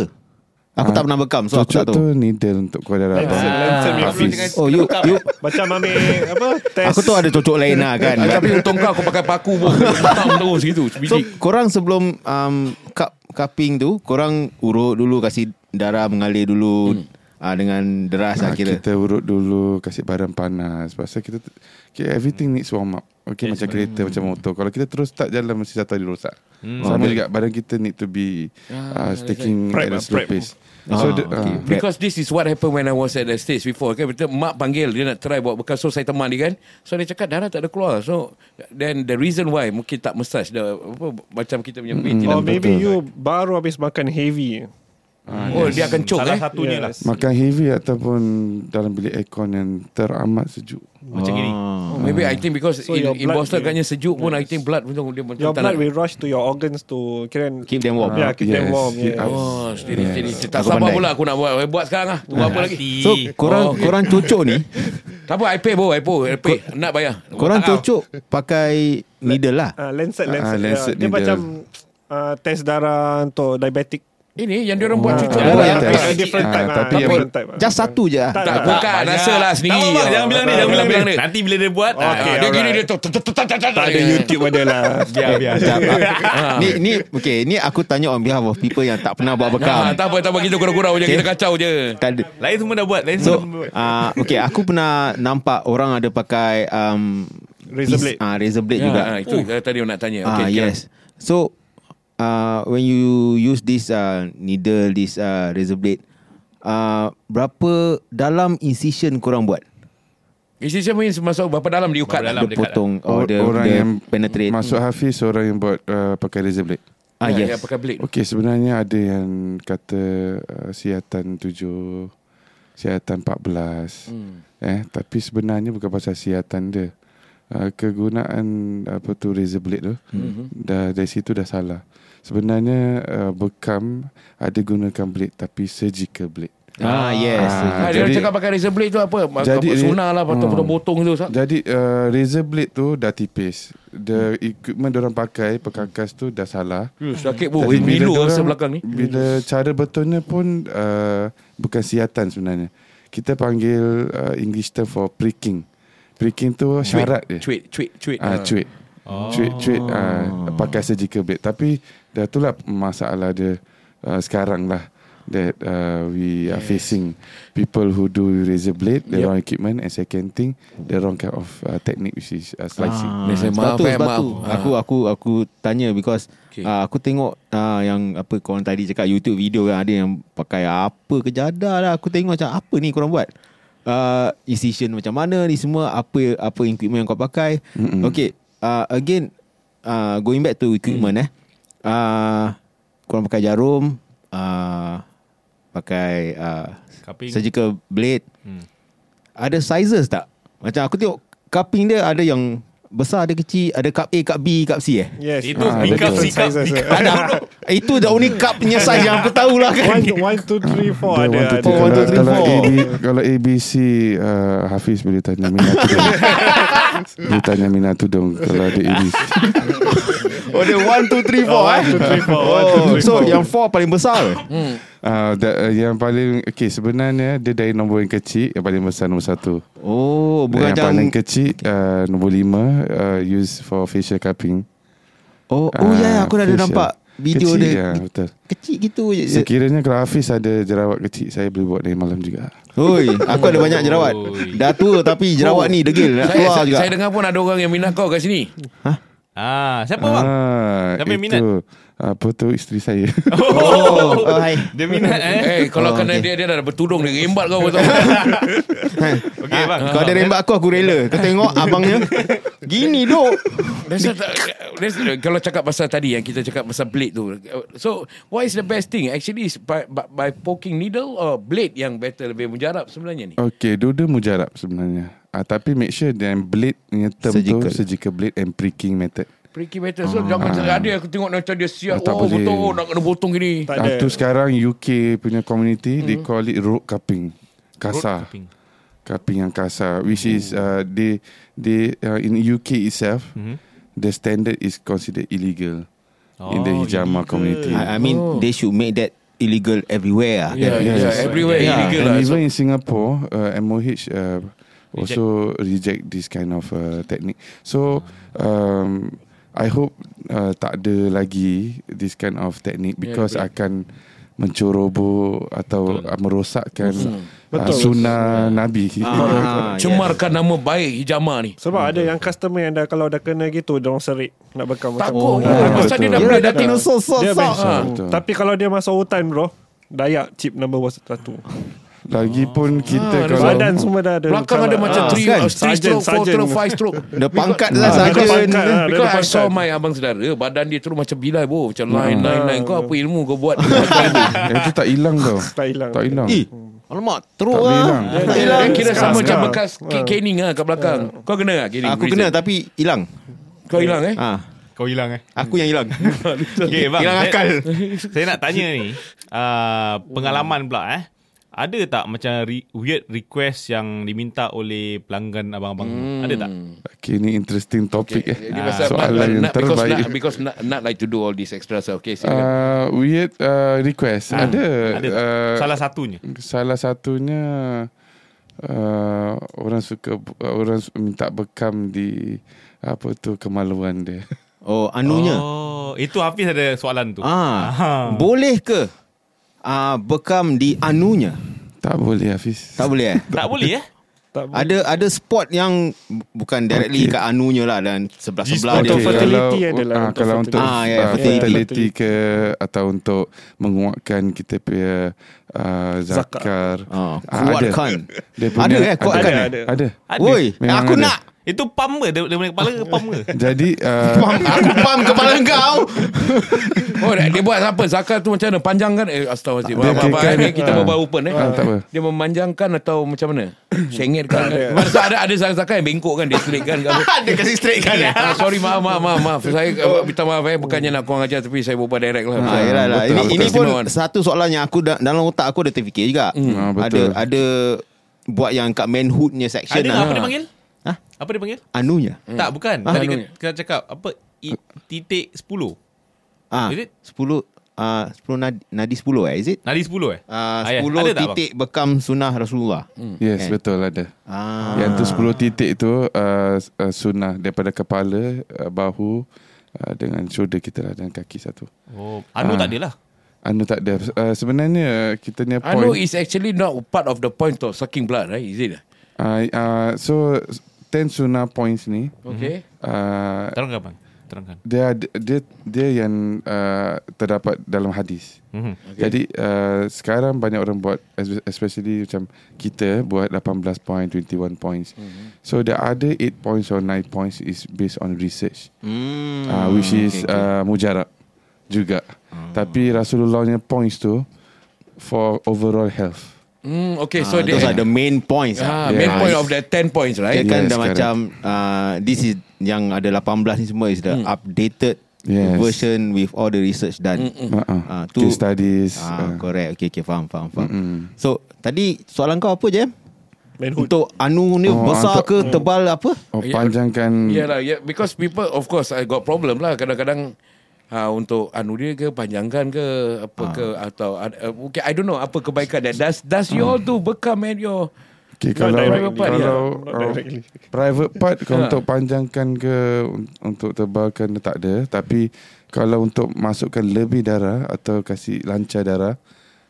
Aku tak pernah bekam, so aku Cocok tak tu tahu. needle untuk keluar darah. Abang. lancet punya Hafiz. fee. Oh, you, you Macam ambil apa test. aku tu ada cocok lain lah kan. Ah, tapi untung kau Kau pakai paku pun Bekam terus gitu So korang sebelum um, cup cupping tu korang urut dulu kasih darah mengalir dulu hmm. uh, dengan deras lah Ah, kira. kita urut dulu kasih badan panas pasal kita okay, everything needs warm up okay macam kereta macam motor kalau kita terus start jalan mesti satu hari rosak Hmm. sama juga badan kita need to be uh, taking Prep at a slow pace Ah, so the, okay. uh, Because this is what happened when I was at the stage before kan betul mak panggil dia nak try buat bekas so saya teman dia kan so dia cakap darah tak ada keluar so then the reason why mungkin tak massage the apa macam kita punya mm, Or Oh, maybe betul. you baru habis makan heavy. oh dia akan cok Salah eh satunya lah. Yes. makan heavy ataupun dalam bilik aircon yang teramat sejuk Macam gini. oh, maybe I think because So in, your in blood Boston will- katnya sejuk pun I think blood pun dia macam Your tak blood nak- will rush to your organs to kira Keep them warm. Yeah, keep them Yes, warm. keep Yeah. up. Oh, steady, Yes. steady. Tak Aku sabar pandai. pula aku nak buat. Eh, Buat sekarang lah. Tunggu apa lagi? So korang Oh, okay. korang cocok ni, Tak apa, I pay bro, I pay. I pay. Nak bayar. korang Tak, ah. cocok pakai needle lah. Ah, Lancet, Ah, Lancet. Lancet yeah. Dia needle. macam uh, test darah untuk diabetic. Ini yang dia orang buat Ah, cucuk Oh, darah. yang Tak, test. a different Ah, type. tapi ah, yang- different type. ah. Just satu je lah. Tak, tak, bukan. Rasa lah sendiri. Tak apa, jangan bilang dia, jangan bilang dia. Nanti bila dia buat, ah, Dia gini dia tu. tu- tu- tu- tu- tu- tu- Tak ada YouTube ada lah. biar biar. Sekejap. ni ni okay, ni aku tanya on behalf of people yang tak pernah buat Ah, bekam. tak apa, tak apa. Kita gurau-gurau je. Kita kacau je. Tak ada. Lain semua dah buat, lain So, semua buat. okay, aku pernah nampak orang ada pakai um, Razor blade. Ah, razor blade Ya, juga. ah, itu uh, tadi nak tanya. Ah, Okay, yes. So, uh, when you use this uh, needle, this uh, razor blade, uh, berapa dalam incision korang buat? Incision means masuk berapa dalam diukat? Berapa dalam? Dia dekat potong or Or- dia, orang dia yang penetrate? masuk Hafiz orang yang buat uh, pakai razor blade ah, Ya, yes. yang pakai blade. Okey sebenarnya ada yang kata uh, siatan 7 siatan 14 Hmm. eh tapi sebenarnya bukan pasal siatan dia uh, kegunaan apa tu razor blade tu Mhm. dah dari situ dah salah sebenarnya uh, bekam ada gunakan blade tapi surgical blade Ah, yes. Ah, dia Jadi- cakap pakai razor blade tu apa? Jadi- Sunnah lah Hmm. Potong-potong tu Sat. Jadi uh, razor blade tu dah tipis. The equipment orang pakai perkakas tu dah salah. Hmm, Sakit pun Jadi bila Milu rasa belakang ni Bila cara betulnya pun uh, bukan siatan sebenarnya. Kita panggil uh, English term for pricking. Pricking tu syarat dia. Cuit Cuit Cuit Ah, cuit. Oh. Cuit, cuit uh, pakai surgical blade. Tapi dah itulah masalah dia uh, sekarang lah. That uh, we are facing people who do razor blade, the Yep. wrong equipment, and second thing, the wrong kind of uh, technique which is uh, slicing. Ah, sebab "Maaf, tu, sebab maaf." tu. Ah. Aku aku aku tanya because Okay. uh, aku tengok uh, yang apa korang tadi cakap YouTube video kan ada yang pakai apa kejadah lah. Aku tengok macam apa ni korang buat? Uh, incision macam mana ni semua apa apa equipment yang kau pakai. Mm-mm. Okay, uh, again uh, going back to equipment eh. Uh, korang pakai jarum, uh, pakai uh, Cupping. surgical blade. Hmm. Ada sizes tak? Macam aku tengok cupping dia ada yang besar, ada kecil, ada cup A, cup B, cup C eh. Yes. Itu Ah, B cup. C cup, Sizes, D cup. Ada. Itu the only cup punya size yang aku tahu lah kan. One, one, two, three, four Dia ada. one, two, ada. three. Oh, one, two, three, kalau, kalau, AB, kalau ABC uh, Hafiz boleh tanya Mina Tudong Dia tanya Mina Tudong Kalau ada ABC Oh dia 1, 2, 3, 4 Oh, eh. one, two, three, four. One, two, Oh, three, so four. yang 4 paling besar. uh, da, Yang paling Okay sebenarnya Dia dari nombor yang kecil Yang paling besar nombor satu Oh, bukan Yang paling kecil uh, Nombor lima uh, Use for facial cupping Oh, oh ya, ya, aku dah ada facial. nampak video kecil, dia. ya, Betul Kecil gitu je. Sekiranya kalau Hafiz ada jerawat kecil Saya boleh buat dari malam juga Oi, aku ada banyak jerawat. Oi. Dah tua tapi jerawat ni degil nak saya, keluar saya, juga. saya dengar pun ada orang yang minat kau kat sini Ah, siapa bang? ah, Siapa yang itu, minat? Apa tu isteri saya Oh, oh hai. Dia minat eh. Eh kalau Oh, kena okay. dia Dia dah bertudung Dia rembat kau betul Okey bang. Kau ada rembat aku Aku rela Kau tengok abangnya Gini that's, kalau cakap pasal tadi yang kita cakap pasal blade tu. So, what is the best thing? Actually, is by, by, by poking needle or blade yang better lebih mujarab sebenarnya ni? Okay, dua-dua mujarab sebenarnya. Ah, tapi make sure dan blade punya term Surgical. tu surgical blade and pricking method. Pricky better. So, jangan ada aku tengok macam dia siap. Ah, tak oh, boleh. betul nak kena potong gini. Tak Ah, ada. tu sekarang UK punya community they call it road cupping. Kasar. cupping. Cupping yang kasar which is uh, they they uh, in UK itself Mhm. the standard is considered illegal in the Oh, hijama illegal. community. I, I mean Oh. they should make that illegal everywhere. ah. Yeah, Yes. yeah, everywhere Yeah, illegal and lah. even So, in Singapore, uh, MOH uh, also reject this kind of uh, technique. So um, I hope uh, tak ada lagi this kind of technique because Yeah, akan menceroboh atau uh, merosakkan uh, Betul. sunnah Nabi. Ah, cemarkan nama baik hijama ni. Sebab ada yang customer yang dah kalau dah kena gitu dia orang serik nak bekam macam Takut. Oh, Oh, pasal dia dah betul. boleh Dia dah datang. kena sok-sok dia sok. bench. Ah. Betul. Tapi kalau dia masuk hutan bro Dayak chip number satu Lagipun kita Ah, kalau Badan semua dah ada Belakang ada macam Ah, 3 kan? three Sergeant, stroke, 4 sergeant. stroke, 5 stroke. Dia pangkat Ah, lah dia saja. pangkat, ah. Dia Because ada I saw my abang saudara Badan dia terus macam bilai bo Macam line line line Kau apa ilmu kau buat eh, itu tak hilang tau. Tak hilang Tak hilang. Eh, alamak, teruk Tak lah. hilang. Tak hilang. Dia kira sama macam bekas Ah. caning lah kat belakang Kau kena tak caning Aku kena tapi hilang. Kau hilang eh Ah, Kau hilang eh. aku yang hilang. Okey bang. Hilang saya- akal. Saya nak tanya ni, uh, pengalaman pula eh. Ada tak macam re- weird request yang diminta oleh pelanggan abang-abang? Hmm. Ada tak? Okay, ni interesting topik Okay, eh. dia Ah, pasal Soalan not, yang not, because terbaik. not, because not, not like to do all this extra stuff. Okay, silakan. Uh, weird uh, request Ah, ada. Ada. Uh, Salah satunya. Salah satunya uh, orang suka uh, orang minta bekam di apa tu kemaluan dia. Oh, anunya. Oh, itu Hafiz ada soalan tu. Ah, boleh ke ah bekam di anunya? tak boleh Hafiz. Tak boleh eh? Tak boleh eh? Tak Ada ada spot yang bukan directly Okay. kat anunya lah dan sebelah-sebelah Untuk dia. fertility kalau, adalah ah, untuk kalau fertility. untuk Ah, ya, ah, fertility. fertility ke atau untuk menguatkan kita punya uh, zakar. Ah, Ah, ada. kuatkan. Dia Ada eh, kuatkan ada, eh? ada. ada. Ada. Woi, aku ada. nak. Itu pam ke? Dia, dia punya kepala ke pam ke? Jadi uh, Aku pam kepala kau. Oh dia, dia buat apa Zakar tu macam mana Panjangkan Eh astagfirullahaladzim Dia Apa, apa, kirakan- eh, Kita ah. bawa open eh Ah, tak apa. Dia memanjangkan Atau macam mana Sengitkan kan Masa ada ada Zakar yang bengkok kan Dia straight kan Dia kasi straight kan ya. Ah, sorry maaf maaf maaf maaf saya uh, minta maaf eh bukannya nak kurang ajar tapi saya berbual direct lah. Ha, yalah lah. Betul, Ini, betul. ini pun satu soalan yang aku da, dalam otak aku ada terfikir juga. Ah, ada ada buat yang kat manhoodnya section Ada lah. apa dia panggil? Hah? Apa dia panggil? Anunya. Tak, bukan. Ah, Tadi anu. kita, cakap apa? I, titik 10. Ah, Is it? 10 ah 10 nadi, nadi 10 eh is it? Nadi 10 eh? Ya. 10 Ada tak, titik bekam sunnah Rasulullah. yes Eh. betul ada. Ah. Yang tu 10 titik tu uh, uh, sunnah daripada kepala, uh, bahu uh, dengan shoulder kita lah dan kaki satu. Oh, anu Ah. tak ada lah. Anu tak ada. Uh, sebenarnya kita Anu point. is actually not part of the point of sucking blood, right? Is it? Uh, uh, so 10 sunnah points ni Okay. uh, Terangkan bang. Terangkan. dia dia dia yang uh, terdapat dalam hadis. Mhm. Okay. Jadi uh, sekarang banyak orang buat es- especially macam kita buat 18 point, 21 points. Mm-hmm. So the other 8 points or 9 points is based on research. Hmm. uh, which is okay, okay. Uh, mujarab juga. Hmm. Tapi Rasulullahnya points tu for overall health. Hmm, okay, Ah, so those are the main points. ah, ah. main Yeah. point of the 10 points, Dia right? kan Yes, dah correct. macam uh, this is yang ada 18 ni semua is the updated Yes. version with all the research done. Uh-uh. Ah, tu- Case studies. Ah, uh, correct. Okay, okay, faham, faham, faham. Mm-mm. So, tadi soalan kau apa, Jem? Manhood. Untuk anu ni Oh, besar untuk- ke tebal apa? oh, Ya. panjangkan Yeah lah, yeah, because people, of course, I got problem lah. Kadang-kadang uh, untuk anu dia ke panjangkan ke apa ke atau uh, okay, I don't know apa kebaikan dia. Does does you all do bekam at your Okay, Not kalau directly. part, kalau uh, private part kalau Ha. untuk panjangkan ke un- untuk tebalkan tak ada tapi kalau untuk masukkan lebih darah atau kasih lancar darah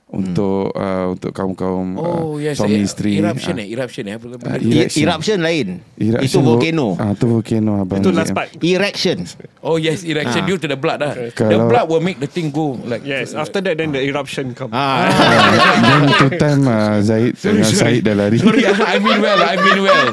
untuk uh, untuk kaum-kaum Oh uh, yes, suami eh, isteri eruption ah. eh, eruption eh apa Ah, uh, E- Erection. eruption lain. Eruption Itu volcano. Ah, tu volcano abang. Itu last JM. part. Erection. Oh yes, erection Ah. due to the blood lah. The Kalau- blood will make the thing go like Yes, after that then the eruption come. Ah, Dan tu time uh, Zaid dengan Said dah lari. Sorry, I mean well, I mean well.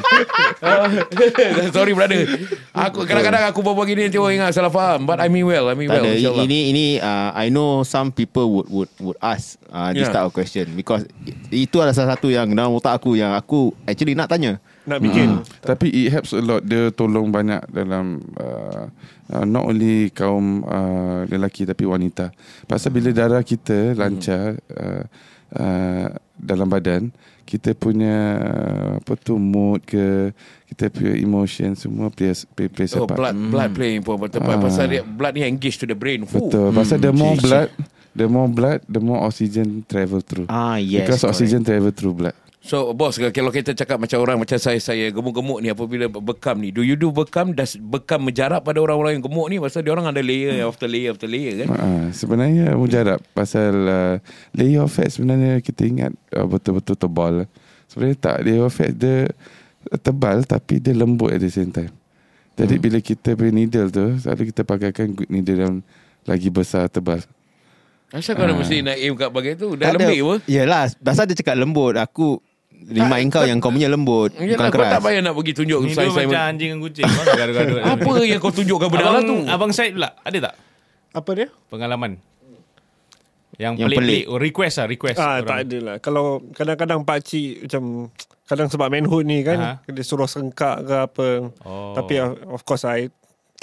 Uh, sorry brother. Aku kadang-kadang aku bawa gini nanti orang ingat salah faham, but I mean well, I mean tak well. Ini ini uh, I know some people would would would ask uh, this Yeah. type of question because itu adalah salah satu yang dalam otak aku yang aku actually nak tanya. Nak bikin. Tapi it helps a lot Dia tolong banyak dalam uh, uh, Not only kaum uh, lelaki Tapi wanita Pasal bila darah kita lancar uh, uh, Dalam badan Kita punya uh, Apa tu Mood ke Kita punya emotion Semua play, play, play Oh, blood, blood play important part. Ah. Pasal dia, blood ni engage to the brain. Betul Pasal the more blood The more blood The more oxygen travel through Ah yes. Because correct. oxygen travel through blood So bos kalau kita cakap macam orang macam saya saya gemuk-gemuk ni apabila bekam ni do you do bekam does bekam menjarap pada orang-orang yang gemuk ni pasal dia orang ada layer after layer after layer kan Uh, sebenarnya mujarab pasal uh, layer of fat sebenarnya kita ingat uh, betul-betul tebal. Sebenarnya tak layer of fat dia tebal tapi dia lembut at the same time. Jadi bila kita punya needle tu selalu kita pakaikan good needle yang lagi besar tebal. Asal kau nak mesti nak aim kat bagai tu dah Tak ada. lembik apa Yelah, pasal dia cakap lembut. Aku remind kau yang kau punya lembut, Yalah, bukan kau keras. tak payah nak pergi tunjuk Ni saya, macam anjing dengan kucing. Gaduh-gaduh. Apa yang kau tunjukkan benda abang, lah tu Abang Syed pula, ada tak Apa dia? pengalaman? Yang, Yang pelik-pelik. pelik. Oh, request lah, request. Ah, orang. tak ada lah. Kalau kadang-kadang pakcik macam kadang sebab manhood ni kan Aha. dia suruh sengkak ke apa. Oh. Tapi uh, of course I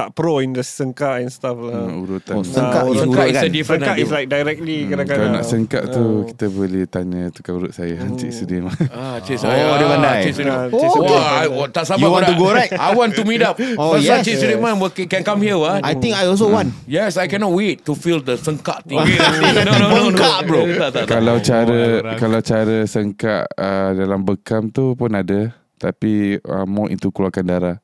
tak pro in the sengkak and stuff lah. Hmm, urutan. Oh, sengkak Ah, is Sengkak urut is kan? Sengkak lah, is like directly Hmm, kadang-kadang. kalau nak sengkak tu Ah. kita boleh tanya tukang urut saya Encik Sudirman. Ah, Cik Oh, saya. dia pandai. Cik. Ah, Cik Sudirman Wah. I- oh, tak sabar. You want to go, right? I want to meet up. Oh, Pasal yes. Cik Sudirman will- can come here. Wah. I think I also want. Yes, I cannot wait to feel the sengkak thing. Okay, no, no, no, bro. Kalau cara kalau cara sengkak uh, dalam bekam tu pun ada tapi uh, more itu keluarkan darah.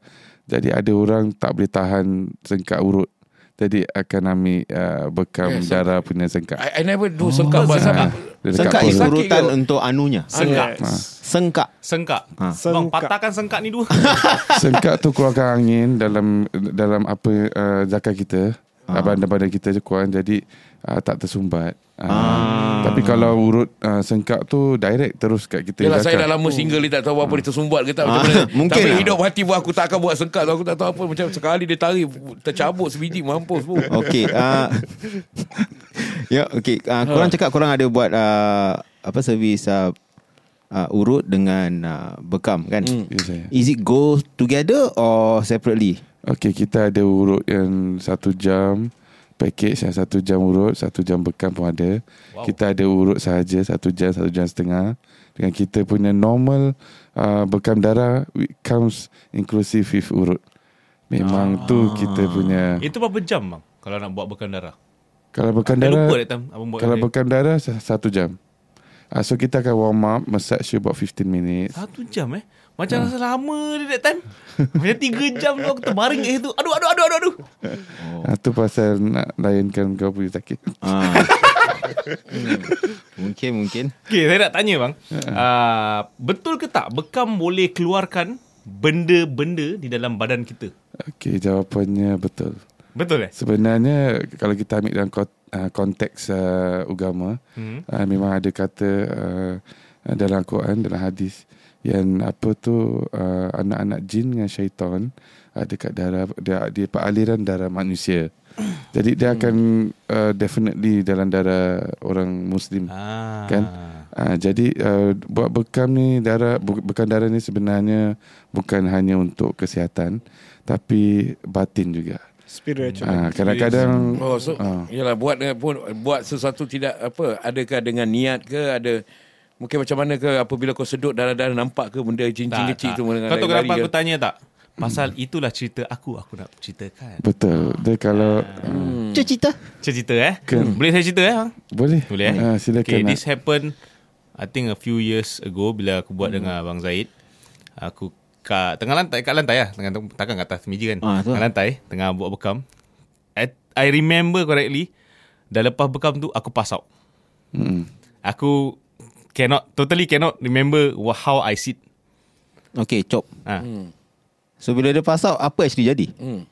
Jadi ada orang tak boleh tahan sengkak urut. Jadi akan ambil uh, bekam Yes, darah punya sengkak. I, I never do sengkak Ah, dia dekat Sengkak is perut. Sakit urutan ke? untuk anunya. Sengkak. Yes. Sengkak. Sengkak. Ha. Bang, Sengkak. patahkan sengkak ni dua. Sengkak tu keluarkan angin dalam dalam apa uh, zakat kita. Ah. Badan-badan kita je kuat Jadi uh, tak tersumbat ah. Tapi kalau urut uh, sengkak tu Direct terus kat kita Yalah saya dah lama single ni tak tahu apa dia tersumbat ke tak Ah, macam mana. mungkin Tapi lah. hidup hati pun aku tak akan buat sengkat tu. Aku tak tahu apa macam sekali dia tarik tercabut sebiji mampus pun. Okey. Uh, ya, okey. Uh, korang cakap korang ada buat uh, apa servis uh, uh, urut dengan uh, bekam kan? Saya Is it go together or separately? Okay kita ada urut yang Satu jam Package yang satu jam urut Satu jam bekam pun ada. Wow. Kita ada urut sahaja Satu jam Satu jam setengah. Dengan kita punya normal uh, Bekam darah it Comes inclusive with urut. Memang ah. tu kita punya Itu berapa jam bang Kalau nak buat bekam darah? Kalau bekam darah lupa Kalau bekam darah sa- Satu jam. Uh, So kita akan warm up Massage you about 15 minutes. Satu jam eh Macam rasa lama dia that time Macam tiga jam tu Aku terbaring kat situ Aduh aduh aduh aduh, aduh. oh. uh, Tu pasal nak layankan kau punya sakit Ah. Hmm. Mungkin mungkin. Okay saya nak tanya bang uh, Betul ke tak Bekam boleh keluarkan Benda-benda Di dalam badan kita Okay jawapannya betul Betul eh Sebenarnya kalau kita ambil dalam kot- uh, konteks uh, agama, Hmm. uh, memang ada kata uh, dalam Quran, dalam hadis yang apa tu uh, anak-anak jin dengan syaitan ada kat darah dia dia aliran darah manusia. Jadi dia akan uh, definitely dalam darah orang muslim. ah. Kan? Uh, jadi uh, buat bekam ni darah bu- bekam darah ni sebenarnya bukan hanya untuk kesihatan tapi batin juga. Spiritual. Ah, kadang-kadang Oh so Ah. yalah buat dengan pun buat sesuatu tidak apa adakah dengan niat ke ada mungkin macam mana ke apabila kau sedut darah-darah nampak ke benda cincin kecil tu dengan Kau tahu kenapa ke? aku tanya tak Pasal itulah cerita aku Aku nak ceritakan betul. Dia kalau Hmm. Cerita. Cerita eh Kan. Boleh saya cerita eh boleh Boleh eh Ah, silakan. Okay nak. this happened I think a few years ago Bila aku buat dengan Abang Zaid Aku kat tengah lantai Kat lantai lah tengah, Takkan kat atas meja kan Ah, tu Kat lantai Tengah buat bekam I, I remember correctly Dah lepas bekam tu Aku pass out Hmm. Aku Cannot Totally cannot remember wha- How I sit Okay, chop. ha. So bila dia pass out, apa actually jadi? Hmm.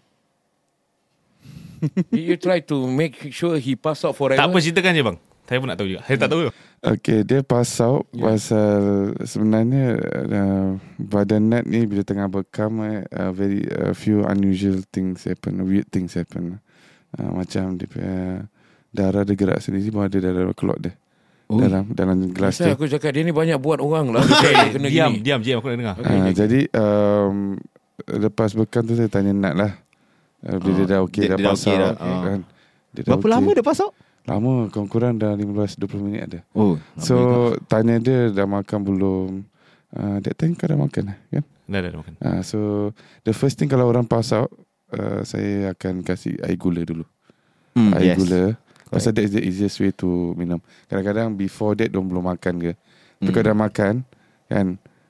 you try to make sure he pass out forever. Tak apa ceritakan je bang Saya pun nak tahu juga Saya tak tahu Okay, dia pass out yeah. pasal sebenarnya uh, badan Nat ni bila tengah bekam uh, very uh, few unusual things happen, weird things happen. Uh, macam dia punya darah dia gerak sendiri pun ada darah keluar dia. Ui. Dalam dalam gelas Pasal tu. aku cakap dia ni banyak buat orang lah. Kena Diam gini. Diam je aku nak dengar Okay, Uh, okay. jadi um, lepas bekam tu saya tanya Nat lah. Uh, bila Oh, dia dah okey dia- dah dia dah pass okey out dah. Kan. Dia dah Berapa okey. lama dia out? Lama kurang-kurang dah 15 20 minit ada. Oh, So tanya dia dah makan belum? Uh, that time kau dah makan lah kan? Dah dah dah makan Uh, so the first thing kalau orang pass out, uh, saya akan kasih air gula dulu. hmm, air yes. gula. Pasal that's the easiest way to minum. Kadang-kadang before that diorang belum makan ke. Tapi Hmm. kalau dah makan, kan,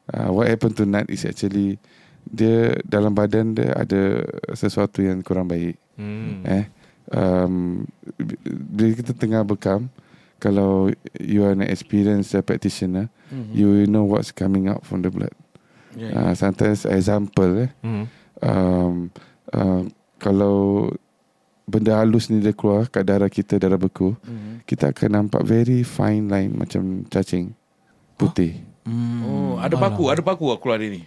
uh, what happen to nut is actually dia dalam badan dia ada sesuatu yang kurang baik. hmm. Eh, um, bila kita tengah bekam, kalau you are an experienced uh, practitioner, Mhm. you will know what's coming out from the blood. Yeah, Uh, sometimes example, eh, Hmm. um, uh, kalau benda halus ni dia keluar kat darah kita, darah beku, Mhm. kita akan nampak very fine line macam cacing putih. Oh, ada paku, ada paku aku keluar dia ni.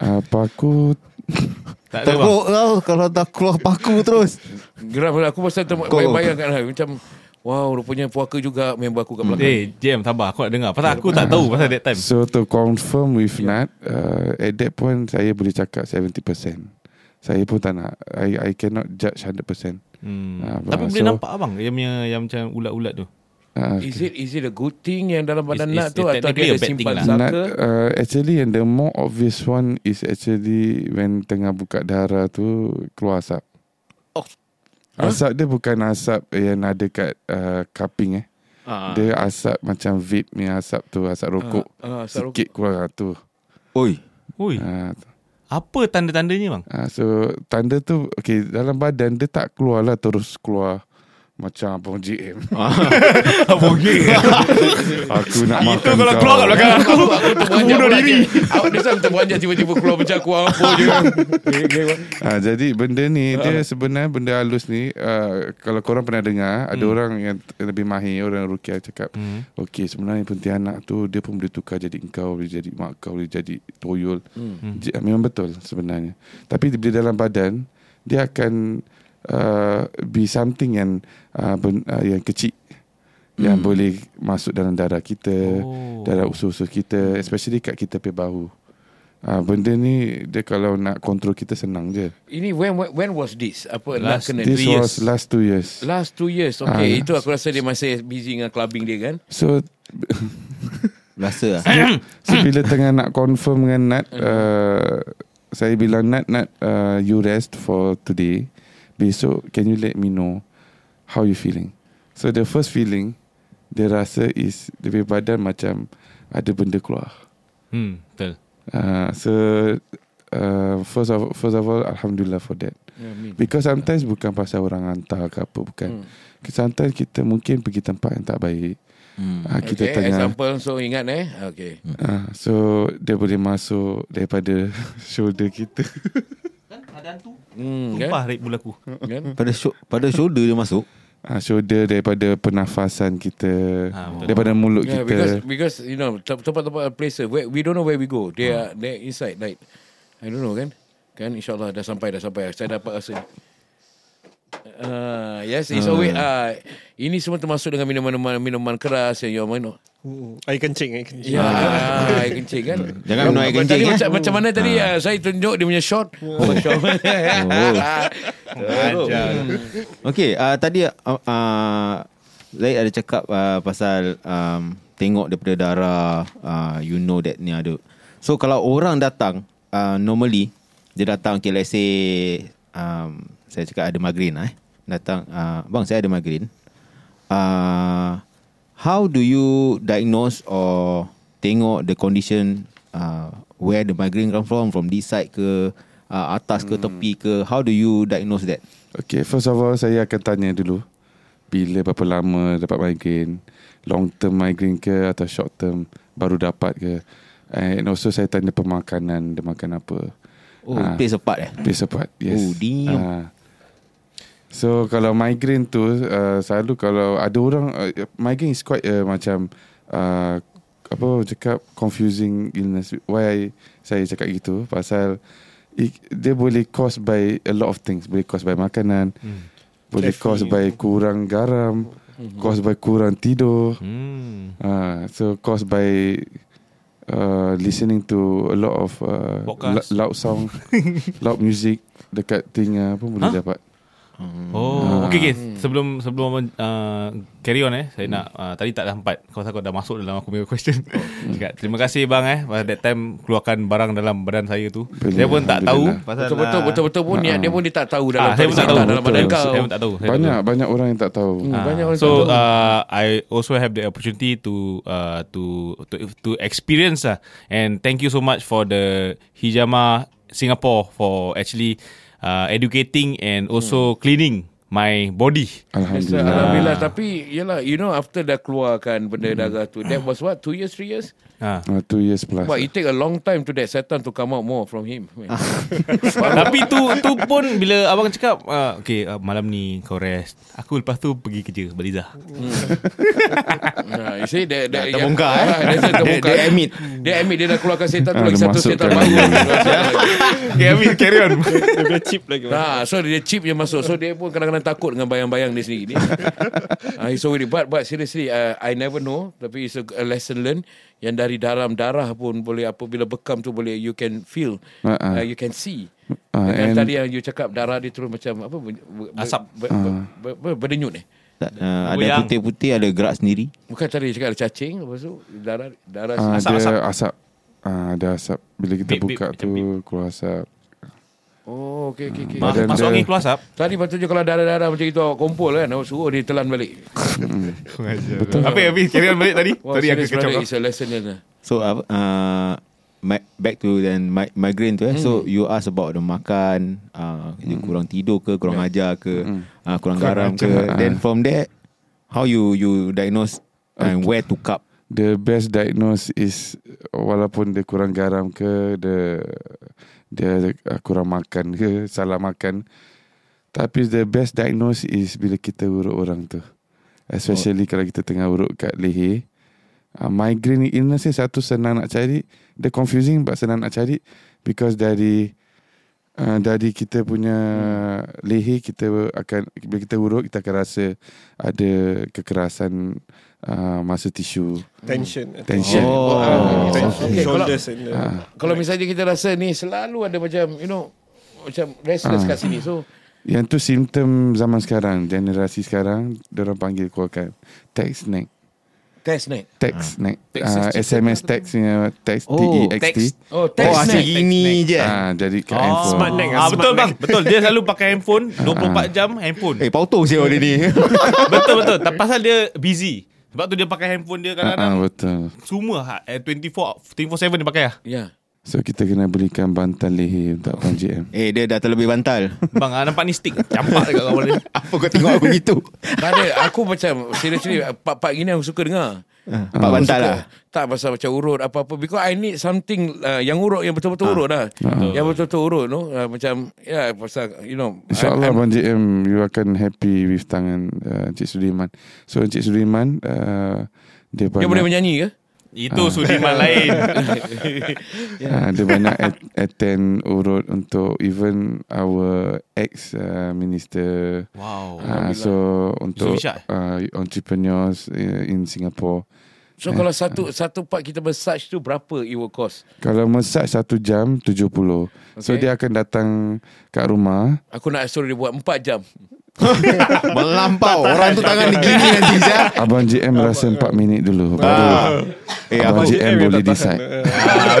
Uh, paku Tak ada kau kalau dah keluar paku terus. Geram aku pasal ter- Kau- bayangkan lah, macam wow rupanya puaka juga member aku kat belakang. Eh Jam sabar. Aku nak dengar. Pasal aku tak tahu Pasal that time. So to confirm with Nat uh, At that point Saya boleh cakap 70% Saya pun tak nak. I, I cannot judge 100% hmm. Ah, Tapi so- boleh nampak abang Yang punya Yang macam ulat-ulat tu uh, Is it is it a good thing yang dalam badan it's tu atau dia ada simpan lah. Saka? uh, Actually and the more obvious one Is actually When tengah buka darah tu Keluar asap Oh. Asap dia bukan asap Yang ada kat uh, Cupping eh Ah. Dia asap macam vape ni asap tu Asap rokok Ah, ah, asap Sikit keluar tu Oi. Ui uh, Apa tanda-tandanya bang? Uh, so tanda tu okay dalam badan dia tak keluar lah terus keluar Macam abang JM Abang gay Aku nak Itu makan kalau kau. keluar kat belakang aku Aku bunuh diri. je. Awak dia sama terperanjat tiba-tiba keluar macam aku apa je. ha, Jadi benda ni Dia sebenarnya benda halus ni uh, Kalau korang pernah dengar Ada orang yang lebih mahir Orang rukiah cakap Hmm. Okey sebenarnya Pontianak tu Dia pun boleh tukar jadi engkau Boleh jadi mak kau Boleh jadi toyol Hmm. J- Memang betul sebenarnya Tapi bila dalam badan Dia akan uh, Be something yang uh, ben, uh, Yang kecil Yang boleh Masuk dalam darah kita Oh. Darah usus-usus kita Especially kat kita pe bahu Ah, benda ni dia kalau nak kontrol kita senang je. Ini when when- when was this? Apa nak Last kena This Three was years. last two years. Last two years. Okay, Ah. itu aku rasa dia masih busy dengan clubbing dia kan. So Rasa lah so bila tengah nak confirm dengan Nat uh, saya bilang Nat Nat uh, you rest for today. Besok can you let me know how you feeling? So the first feeling dia rasa is punya badan macam ada benda keluar. Hmm Betul Uh, so uh, first of first of all alhamdulillah for that. Ya. Because sometimes bukan pasal orang hantar ke apa bukan. Hmm. Sometimes kita mungkin pergi tempat yang tak baik. hmm. Ah, kita okay, tengah example so ingat eh. Okay. ah, so dia boleh masuk daripada shoulder kita. Hmm, kan? Sumpah rape mula aku kan? Pada sho- pada shoulder dia masuk Ah, shoulder daripada pernafasan kita, betul. daripada mulut Yeah, kita. because because you know tem- tempat-tempat places where we don't know where we go. They are they inside like I don't know kan. Kan insyaallah dah sampai dah sampai. Saya dapat rasa. Uh, yes, it's always uh, ini semua termasuk dengan minuman-minuman minuman keras yang you minum. Hmm, Air kencing Air kencing Ya, air kencing kan. Jangan minum air Tadi kencing, eh. macam, macam mana tadi uh, saya tunjuk dia punya shot. Oh, shot. Okay uh, Tadi uh, uh, Zaid ada cakap uh, Pasal um, Tengok daripada darah uh, You know that ni ada So kalau orang datang uh, Normally Dia datang Okay let's say um, Saya cakap ada migraine lah, eh. Datang uh, Bang saya ada migraine uh, How do you Diagnose or Tengok the condition uh, Where the migraine come from From this side ke uh, Atas ke tepi ke How do you diagnose that Okay, first of all saya akan tanya dulu bila berapa lama dapat migraine, long term migraine ke atau short term baru dapat ke. And also saya tanya pemakanan, dia makan apa. Oh Ah. plays a part eh Place apart Yes Oh, damn. Ah. So kalau migraine tu uh, Selalu kalau Ada orang uh, Migraine is quite uh, Macam uh, Apa orang cakap Confusing illness. Why Saya cakap gitu? Pasal it, Dia boleh cause by A lot of things. Boleh cause by makanan Hmm. Boleh cause by kurang garam Cause by kurang tidur. Hmm. Uh, So cause by uh, Listening to A lot of uh. Loud sound Loud music Dekat telinga pun boleh Huh? dapat Oh, Ah. okay, okay. Sebelum sebelum uh, carry on eh, saya nak uh, tadi tak sempat. Kau takut dah masuk dalam aku punya question. Cakap, terima kasih bang eh. Pada that time keluarkan barang dalam badan saya tu. Boleh, Saya pun tak tahu pasal Betul-betul ah, betul-betul pun niat dia pun dia tak tahu dalam Ah, saya pun tak tahu. dalam badan Betul. kau. Saya pun tak tahu. Saya tak Banyak tahu. banyak orang yang tak tahu Hmm, Ah, banyak orang so tak tahu. uh, I also have the opportunity to uh, to to to experience lah. And thank you so much for the Hijama Singapore for actually uh, educating and also cleaning my body. Alhamdulillah Alhamdulillah tapi yalah you know after dah keluarkan benda darah tu that was what 2 years 3 years Ha. uh, Two years plus But it take a long time to that setan to come out more from him. Tapi tu tu pun bila abang cakap uh, okay uh, malam ni kau rest. Aku lepas tu pergi kerja Baliza. nah, you see that, that Dah terbongkar, eh? Ah, dia, terbongkar. Dia- dia admit. Dia admit dia dah keluarkan setan tu Ah, lagi dia satu setan baru. Okay, Amin carry on. Dia punya chip lagi Nah, so dia chip je masuk. So dia pun kadang-kadang takut dengan bayang-bayang dia sendiri. uh, so worried. But, but seriously, uh, I never know. Tapi it's a, a lesson learned. Yang dari dalam darah pun boleh apabila bekam tu boleh you can feel, Ah, uh, you can see. Dengan and- tadi yang you cakap darah dia turun macam apa? Ber, ber, Asap. Ber, ber, ber, ber, berdenyut eh. Tak, uh, ada putih-putih Ada gerak sendiri Bukan tadi cakap ada cacing lepas tu darah darah Ah, Asap, Ada asap. asap Ah, Ada asap Bila kita Bip, bip, buka macam tu bip. Keluar asap Oh, okey okey okey. Mas, Badan masuk dia- angin keluar asap. Tadi patutnya kalau darah-darah macam itu kumpul kan, awak suruh dia telan balik. Betul. Apa Abi carry on balik tadi? Wah, tadi aku brother, it's a lesson learned. So uh, uh, back to then mi- migraine tu eh. So you ask about the makan, uh, you kurang tidur ke, kurang ajar ke, uh, kurang garam ke. ajar, Then from there, how you you diagnose and where to cup. The best diagnose is walaupun dia kurang garam ke, dia dia uh, kurang makan ke, salah makan. Tapi the best diagnose is bila kita urut orang tu. Especially oh. kalau kita tengah urut kat leher. Uh, migraine illness ni satu senang nak cari. Dia confusing but senang nak cari. Because dari uh, dari kita punya leher kita akan bila kita urut kita akan rasa ada kekerasan uh, masa tisu. Tension. Tension. Oh. Ah, Tension. Okay, kalau- Shoulders and the, Ah. Kalau misalnya kita rasa ni selalu ada macam you know macam restless Ah. kat sini. So Yang tu simptom zaman sekarang, generasi sekarang, orang panggil keluarkan text neck. test neck. Text neck. Text Uh, SMS text punya text Oh, T-E-X-T. text. Oh, Oh, test asyik neck. gini je. Ah, jadi kat Oh. handphone. Smart neck. Ah, betul neck. bang, betul. Dia selalu pakai handphone 24 jam handphone. Eh, pauto siapa dia ni. betul betul. Tak pasal dia busy. Sebab tu dia pakai handphone dia Ah, ah, kadang-kadang betul. semua ha, eh, 24 24/7 dia pakai lah. Ya. So kita kena belikan bantal leher untuk Abang JM. eh, dia dah terlebih bantal. Bang, ah, nampak ni stick campak dekat kepala dia. Apa kau tengok aku gitu? Tak ada. Aku macam seriously part-part gini aku suka dengar. Pak Aku bantal suka. lah. Tak pasal macam urut apa-apa because I need something uh, yang urut yang betul-betul urut dah. Yang betul-betul urut no. Uh, macam ya pasal you know InsyaAllah Abang JM You akan happy With tangan uh, Encik Sudirman So Encik Sudirman uh, Dia Dia boleh menyanyi ke? Itu Sudirman lain. uh, Dia banyak at- Attend urut Untuk even Our ex uh, Minister Wow. uh, So Untuk uh, Entrepreneurs uh, In Singapore So kalau satu satu part kita massage tu berapa it will cost? Kalau massage satu jam 70 So Okay. dia akan datang Kat rumah Aku nak suruh dia buat 4 jam. Melampau. Orang tu tangan dia gini nanti, Zah. Abang JM rasa 4 minit dulu Baru Ah. Eh, Abang? JM yang boleh decide Ah,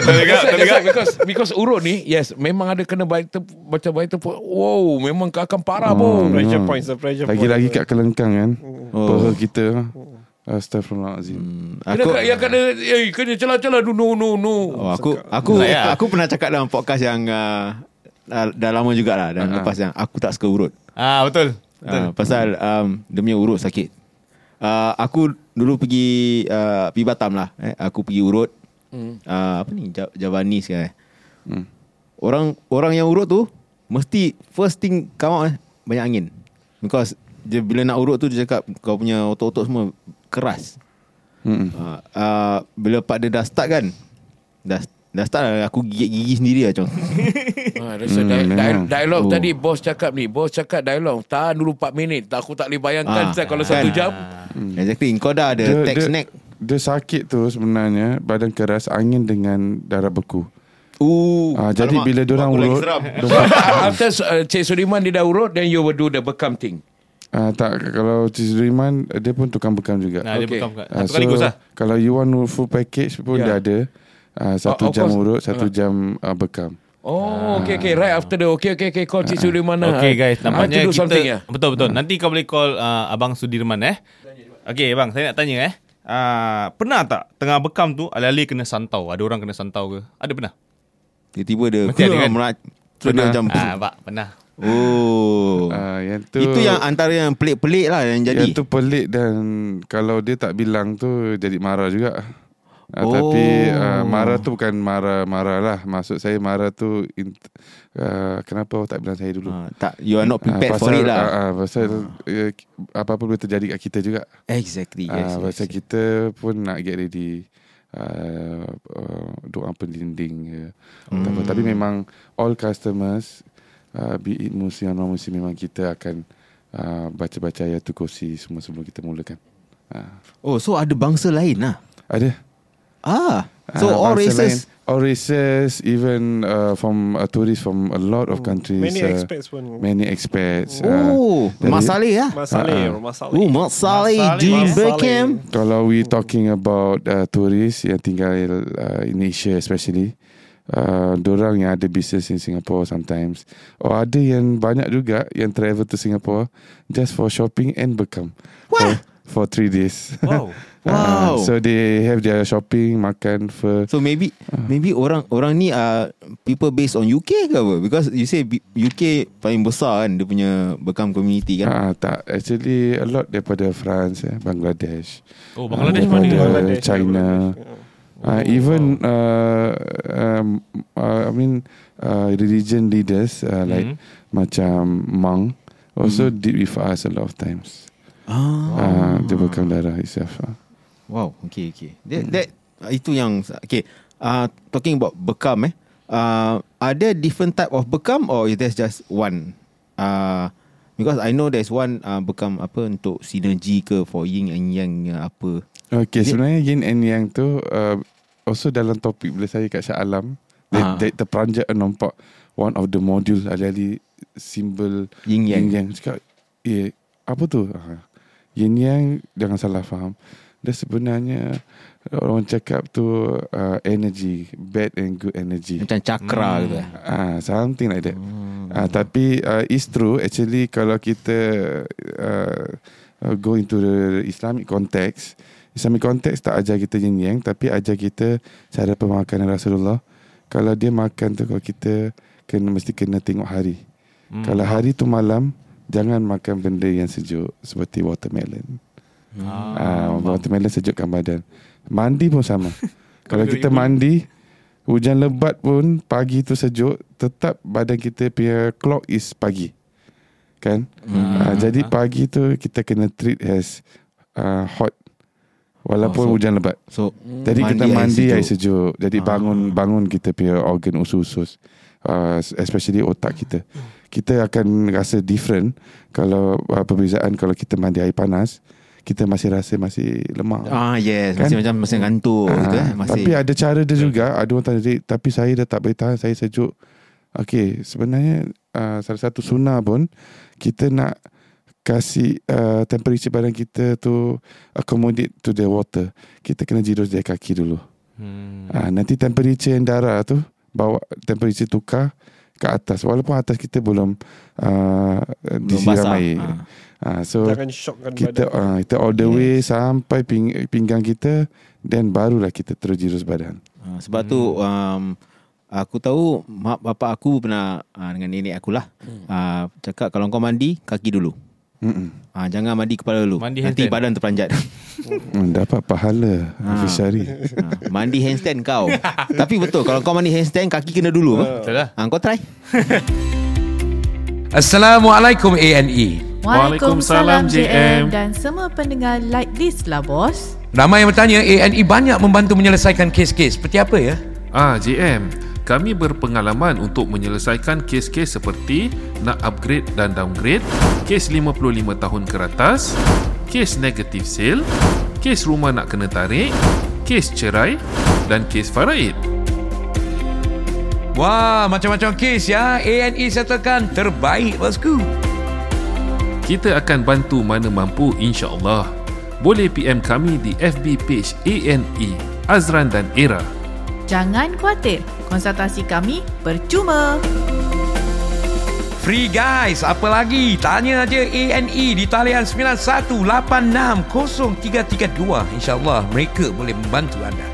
because because urut ni yes memang ada kena baik ter, macam baik ter, wow memang akan parah Oh. bom. Pressure Hmm. points, Lagi-lagi kat kelengkang kan Oh. Peha kita Astaghfirullahalazim Kena Aku, yang kena eh kena celah-celah no no no no. oh, aku, aku, Lah, ya. aku pernah cakap dalam podcast yang uh, dah, dah lama jugalah dan Ah. lepas yang aku tak suka urut. Ah, betul. Betul. Uh, pasal um, punya urut sakit. Uh, aku dulu pergi uh, pergi Batam lah. Eh. Aku pergi urut. Hmm. Uh, apa ni? Ja- Javanis kan. Eh. Hmm. Orang orang yang urut tu mesti first thing come out eh, banyak angin. Because dia bila nak urut tu dia cakap kau punya otot-otot semua keras. Mm-mm. Uh, uh, bila part dia dah start kan. Dah dah start lah aku gigit gigi sendiri lah Chong. Ha, rasa Hmm, di, di, memang. dialog Oh. tadi bos cakap ni, bos cakap dialog tahan dulu 4 minit. Tak aku tak boleh bayangkan Ah, saya kalau kan. satu jam. Exactly. Kau dah ada Dia- text dia- neck. Dia sakit tu sebenarnya Badan keras Angin dengan darah beku Uh, Ah, jadi bila aku lagi urut After uh, Cik Sudiman dia dah urut then you will do the bekam thing. Ah, tak kalau Cik Suriman dia pun tukang bekam juga. Nah, dia Okay. bekam kat. Ah, Satu kali gus lah. Kalau you want full package pun Yeah. dia ada. Ah, Oh, satu of jam urut, satu Ah. jam ah, bekam. Oh, okay, okay. Right after the okay, okay, okay. Call Cik Sudiman lah. Okay guys, nampaknya to do kita ya. betul betul. Nanti kau boleh call uh, abang Sudirman eh. Okay bang, saya nak tanya eh. Uh, pernah tak tengah bekam tu alih-alih kena santau? Ada orang kena santau ke? Ada pernah? Tiba-tiba dia Mesti ada kan? merat, dia Pernah. macam Ah, pak, pernah. Oh Ah, yang tu Itu yang antara yang pelik-pelik lah Yang jadi Yang tu pelik dan kalau dia tak bilang tu jadi marah juga. Ah, Oh. Tapi ah, marah tu bukan marah-marah lah. Maksud saya marah tu in, ah, kenapa awak tak bilang saya dulu? Ah, tak, You are not prepared Ah, for it lah ah, ah, pasal eh, apa-apa boleh terjadi kat kita juga. Exactly Ah, yes, yes, pasal yes. kita pun nak get ready uh, uh, doa pendinding ke hmm. apa. Tapi memang all customers uh, be it muslim atau non muslim memang kita akan uh, baca-baca ayatul kursi semua sebelum kita mulakan. Uh, Oh so ada bangsa lain lah ada. Ah So Ah, all races lain, all races even uh, from uh, tourists from a lot of countries. Many uh, expats pun. Many expats. uh, Oh Saleh lah Masaleh, Ah, ah. masalah. Oh Jean Saleh. Beckham Kalau we talking about uh, tourists yang tinggal uh, in Asia especially, uh, orang yang ada business in Singapore sometimes, or ada yang banyak juga yang travel to Singapore just for shopping and bekam for, for three days. Wow. Ah, Wow. so they have their shopping, makan, fur. So maybe maybe orang orang ni uh, people based on UK ke apa? Because you say B- UK paling besar kan dia punya bekam community kan. Ah, tak, actually a lot daripada France, eh, Bangladesh, Oh, Bangladesh mana? Bangladesh, China. Uh, even uh, um, uh, I mean uh, religion leaders uh, like Mhm. macam monk also did with us a lot of times. Ah. Uh, dia bekam darah itself. Uh. Wow, okay, okay. That, that uh, itu yang okay. Uh, talking about bekam eh. Uh, are there different type of bekam or is there just one? Uh, because I know there's one uh, bekam apa untuk sinergi ke for yin and yang uh, apa. Okay, Is it- sebenarnya yin and yang tu uh, also dalam topik bila saya kat Shah Alam, dia, dia terperanjat nampak one of the module alih-alih simbol Yin yang. yin yang cakap, eh apa tu? Ah, yin yang jangan salah faham. Dia sebenarnya orang cakap tu uh, energy, bad and good energy. Macam cakra Hmm. gitu. Ah, something like that. Hmm. Ah, tapi uh, it's true actually kalau kita uh, uh, go into the Islamic context, Islamic context tak ajar kita yin yang tapi ajar kita cara pemakanan Rasulullah. Kalau dia makan tu kalau kita kena mesti kena tengok hari. Hmm. Kalau hari tu malam jangan makan benda yang sejuk seperti watermelon. Ah, watermelon sejukkan badan. Mandi pun sama. kalau kita mandi hujan lebat pun pagi tu sejuk tetap badan kita punya clock is pagi. Kan? Hmm. Ah, jadi pagi tu kita kena treat as uh, hot walaupun Oh, so- hujan lebat. So Jadi mandi kita air mandi sejuk. air sejuk. Jadi Ah. bangun bangun kita punya organ usus-usus. Uh, especially otak kita. Kita akan rasa different kalau uh, perbezaan kalau kita mandi air panas, kita masih rasa masih lemah. Ah yes, Kan? masih macam masih ngantuk Ah, gitu eh. Masih Tapi ada cara dia juga. Ada orang tanya, "Dik, tapi saya dah tak boleh tahan, saya sejuk. Okay, sebenarnya uh, salah satu sunnah pun kita nak kasih uh, temperature badan kita tu accommodate to the water. Kita kena jirus dari kaki dulu. Hmm. Ah, nanti temperature yang darah tu bawa temperature tukar ke atas walaupun atas kita belum uh, disiram air. Ah. Ah, so Jangan shockkan kita badan. uh, kita all the way sampai ping, pinggang kita dan barulah kita terus jirus badan. Ah, sebab tu um, aku tahu mak bapak aku pernah uh, dengan nenek aku lah uh, cakap kalau kau mandi kaki dulu. Mm-mm. Ah jangan mandi kepala dulu. Mandi Nanti handstand. badan terperanjat. Hmm, dapat pahala Ah. Hafiz Syari. ha, mandi handstand kau. Tapi betul kalau kau mandi handstand kaki kena dulu. Betul lah. Ha, kau try. Assalamualaikum ANE. Waalaikumsalam JM dan semua pendengar like this lah bos. Ramai yang bertanya ANE banyak membantu menyelesaikan kes-kes. Seperti apa ya? Ah, JM. Kami berpengalaman untuk menyelesaikan kes-kes seperti nak upgrade dan downgrade, kes 55 tahun ke atas, kes negative sale, kes rumah nak kena tarik, kes cerai dan kes faraid. Wah, macam-macam kes ya. ANE settlekan terbaik bosku. Kita akan bantu mana mampu insya-Allah. Boleh PM kami di FB page ANE Azran dan Era. Jangan khawatir, konsultasi kami percuma. Free guys, apa lagi? Tanya aja ANE di talian 91860332. InsyaAllah mereka boleh membantu anda.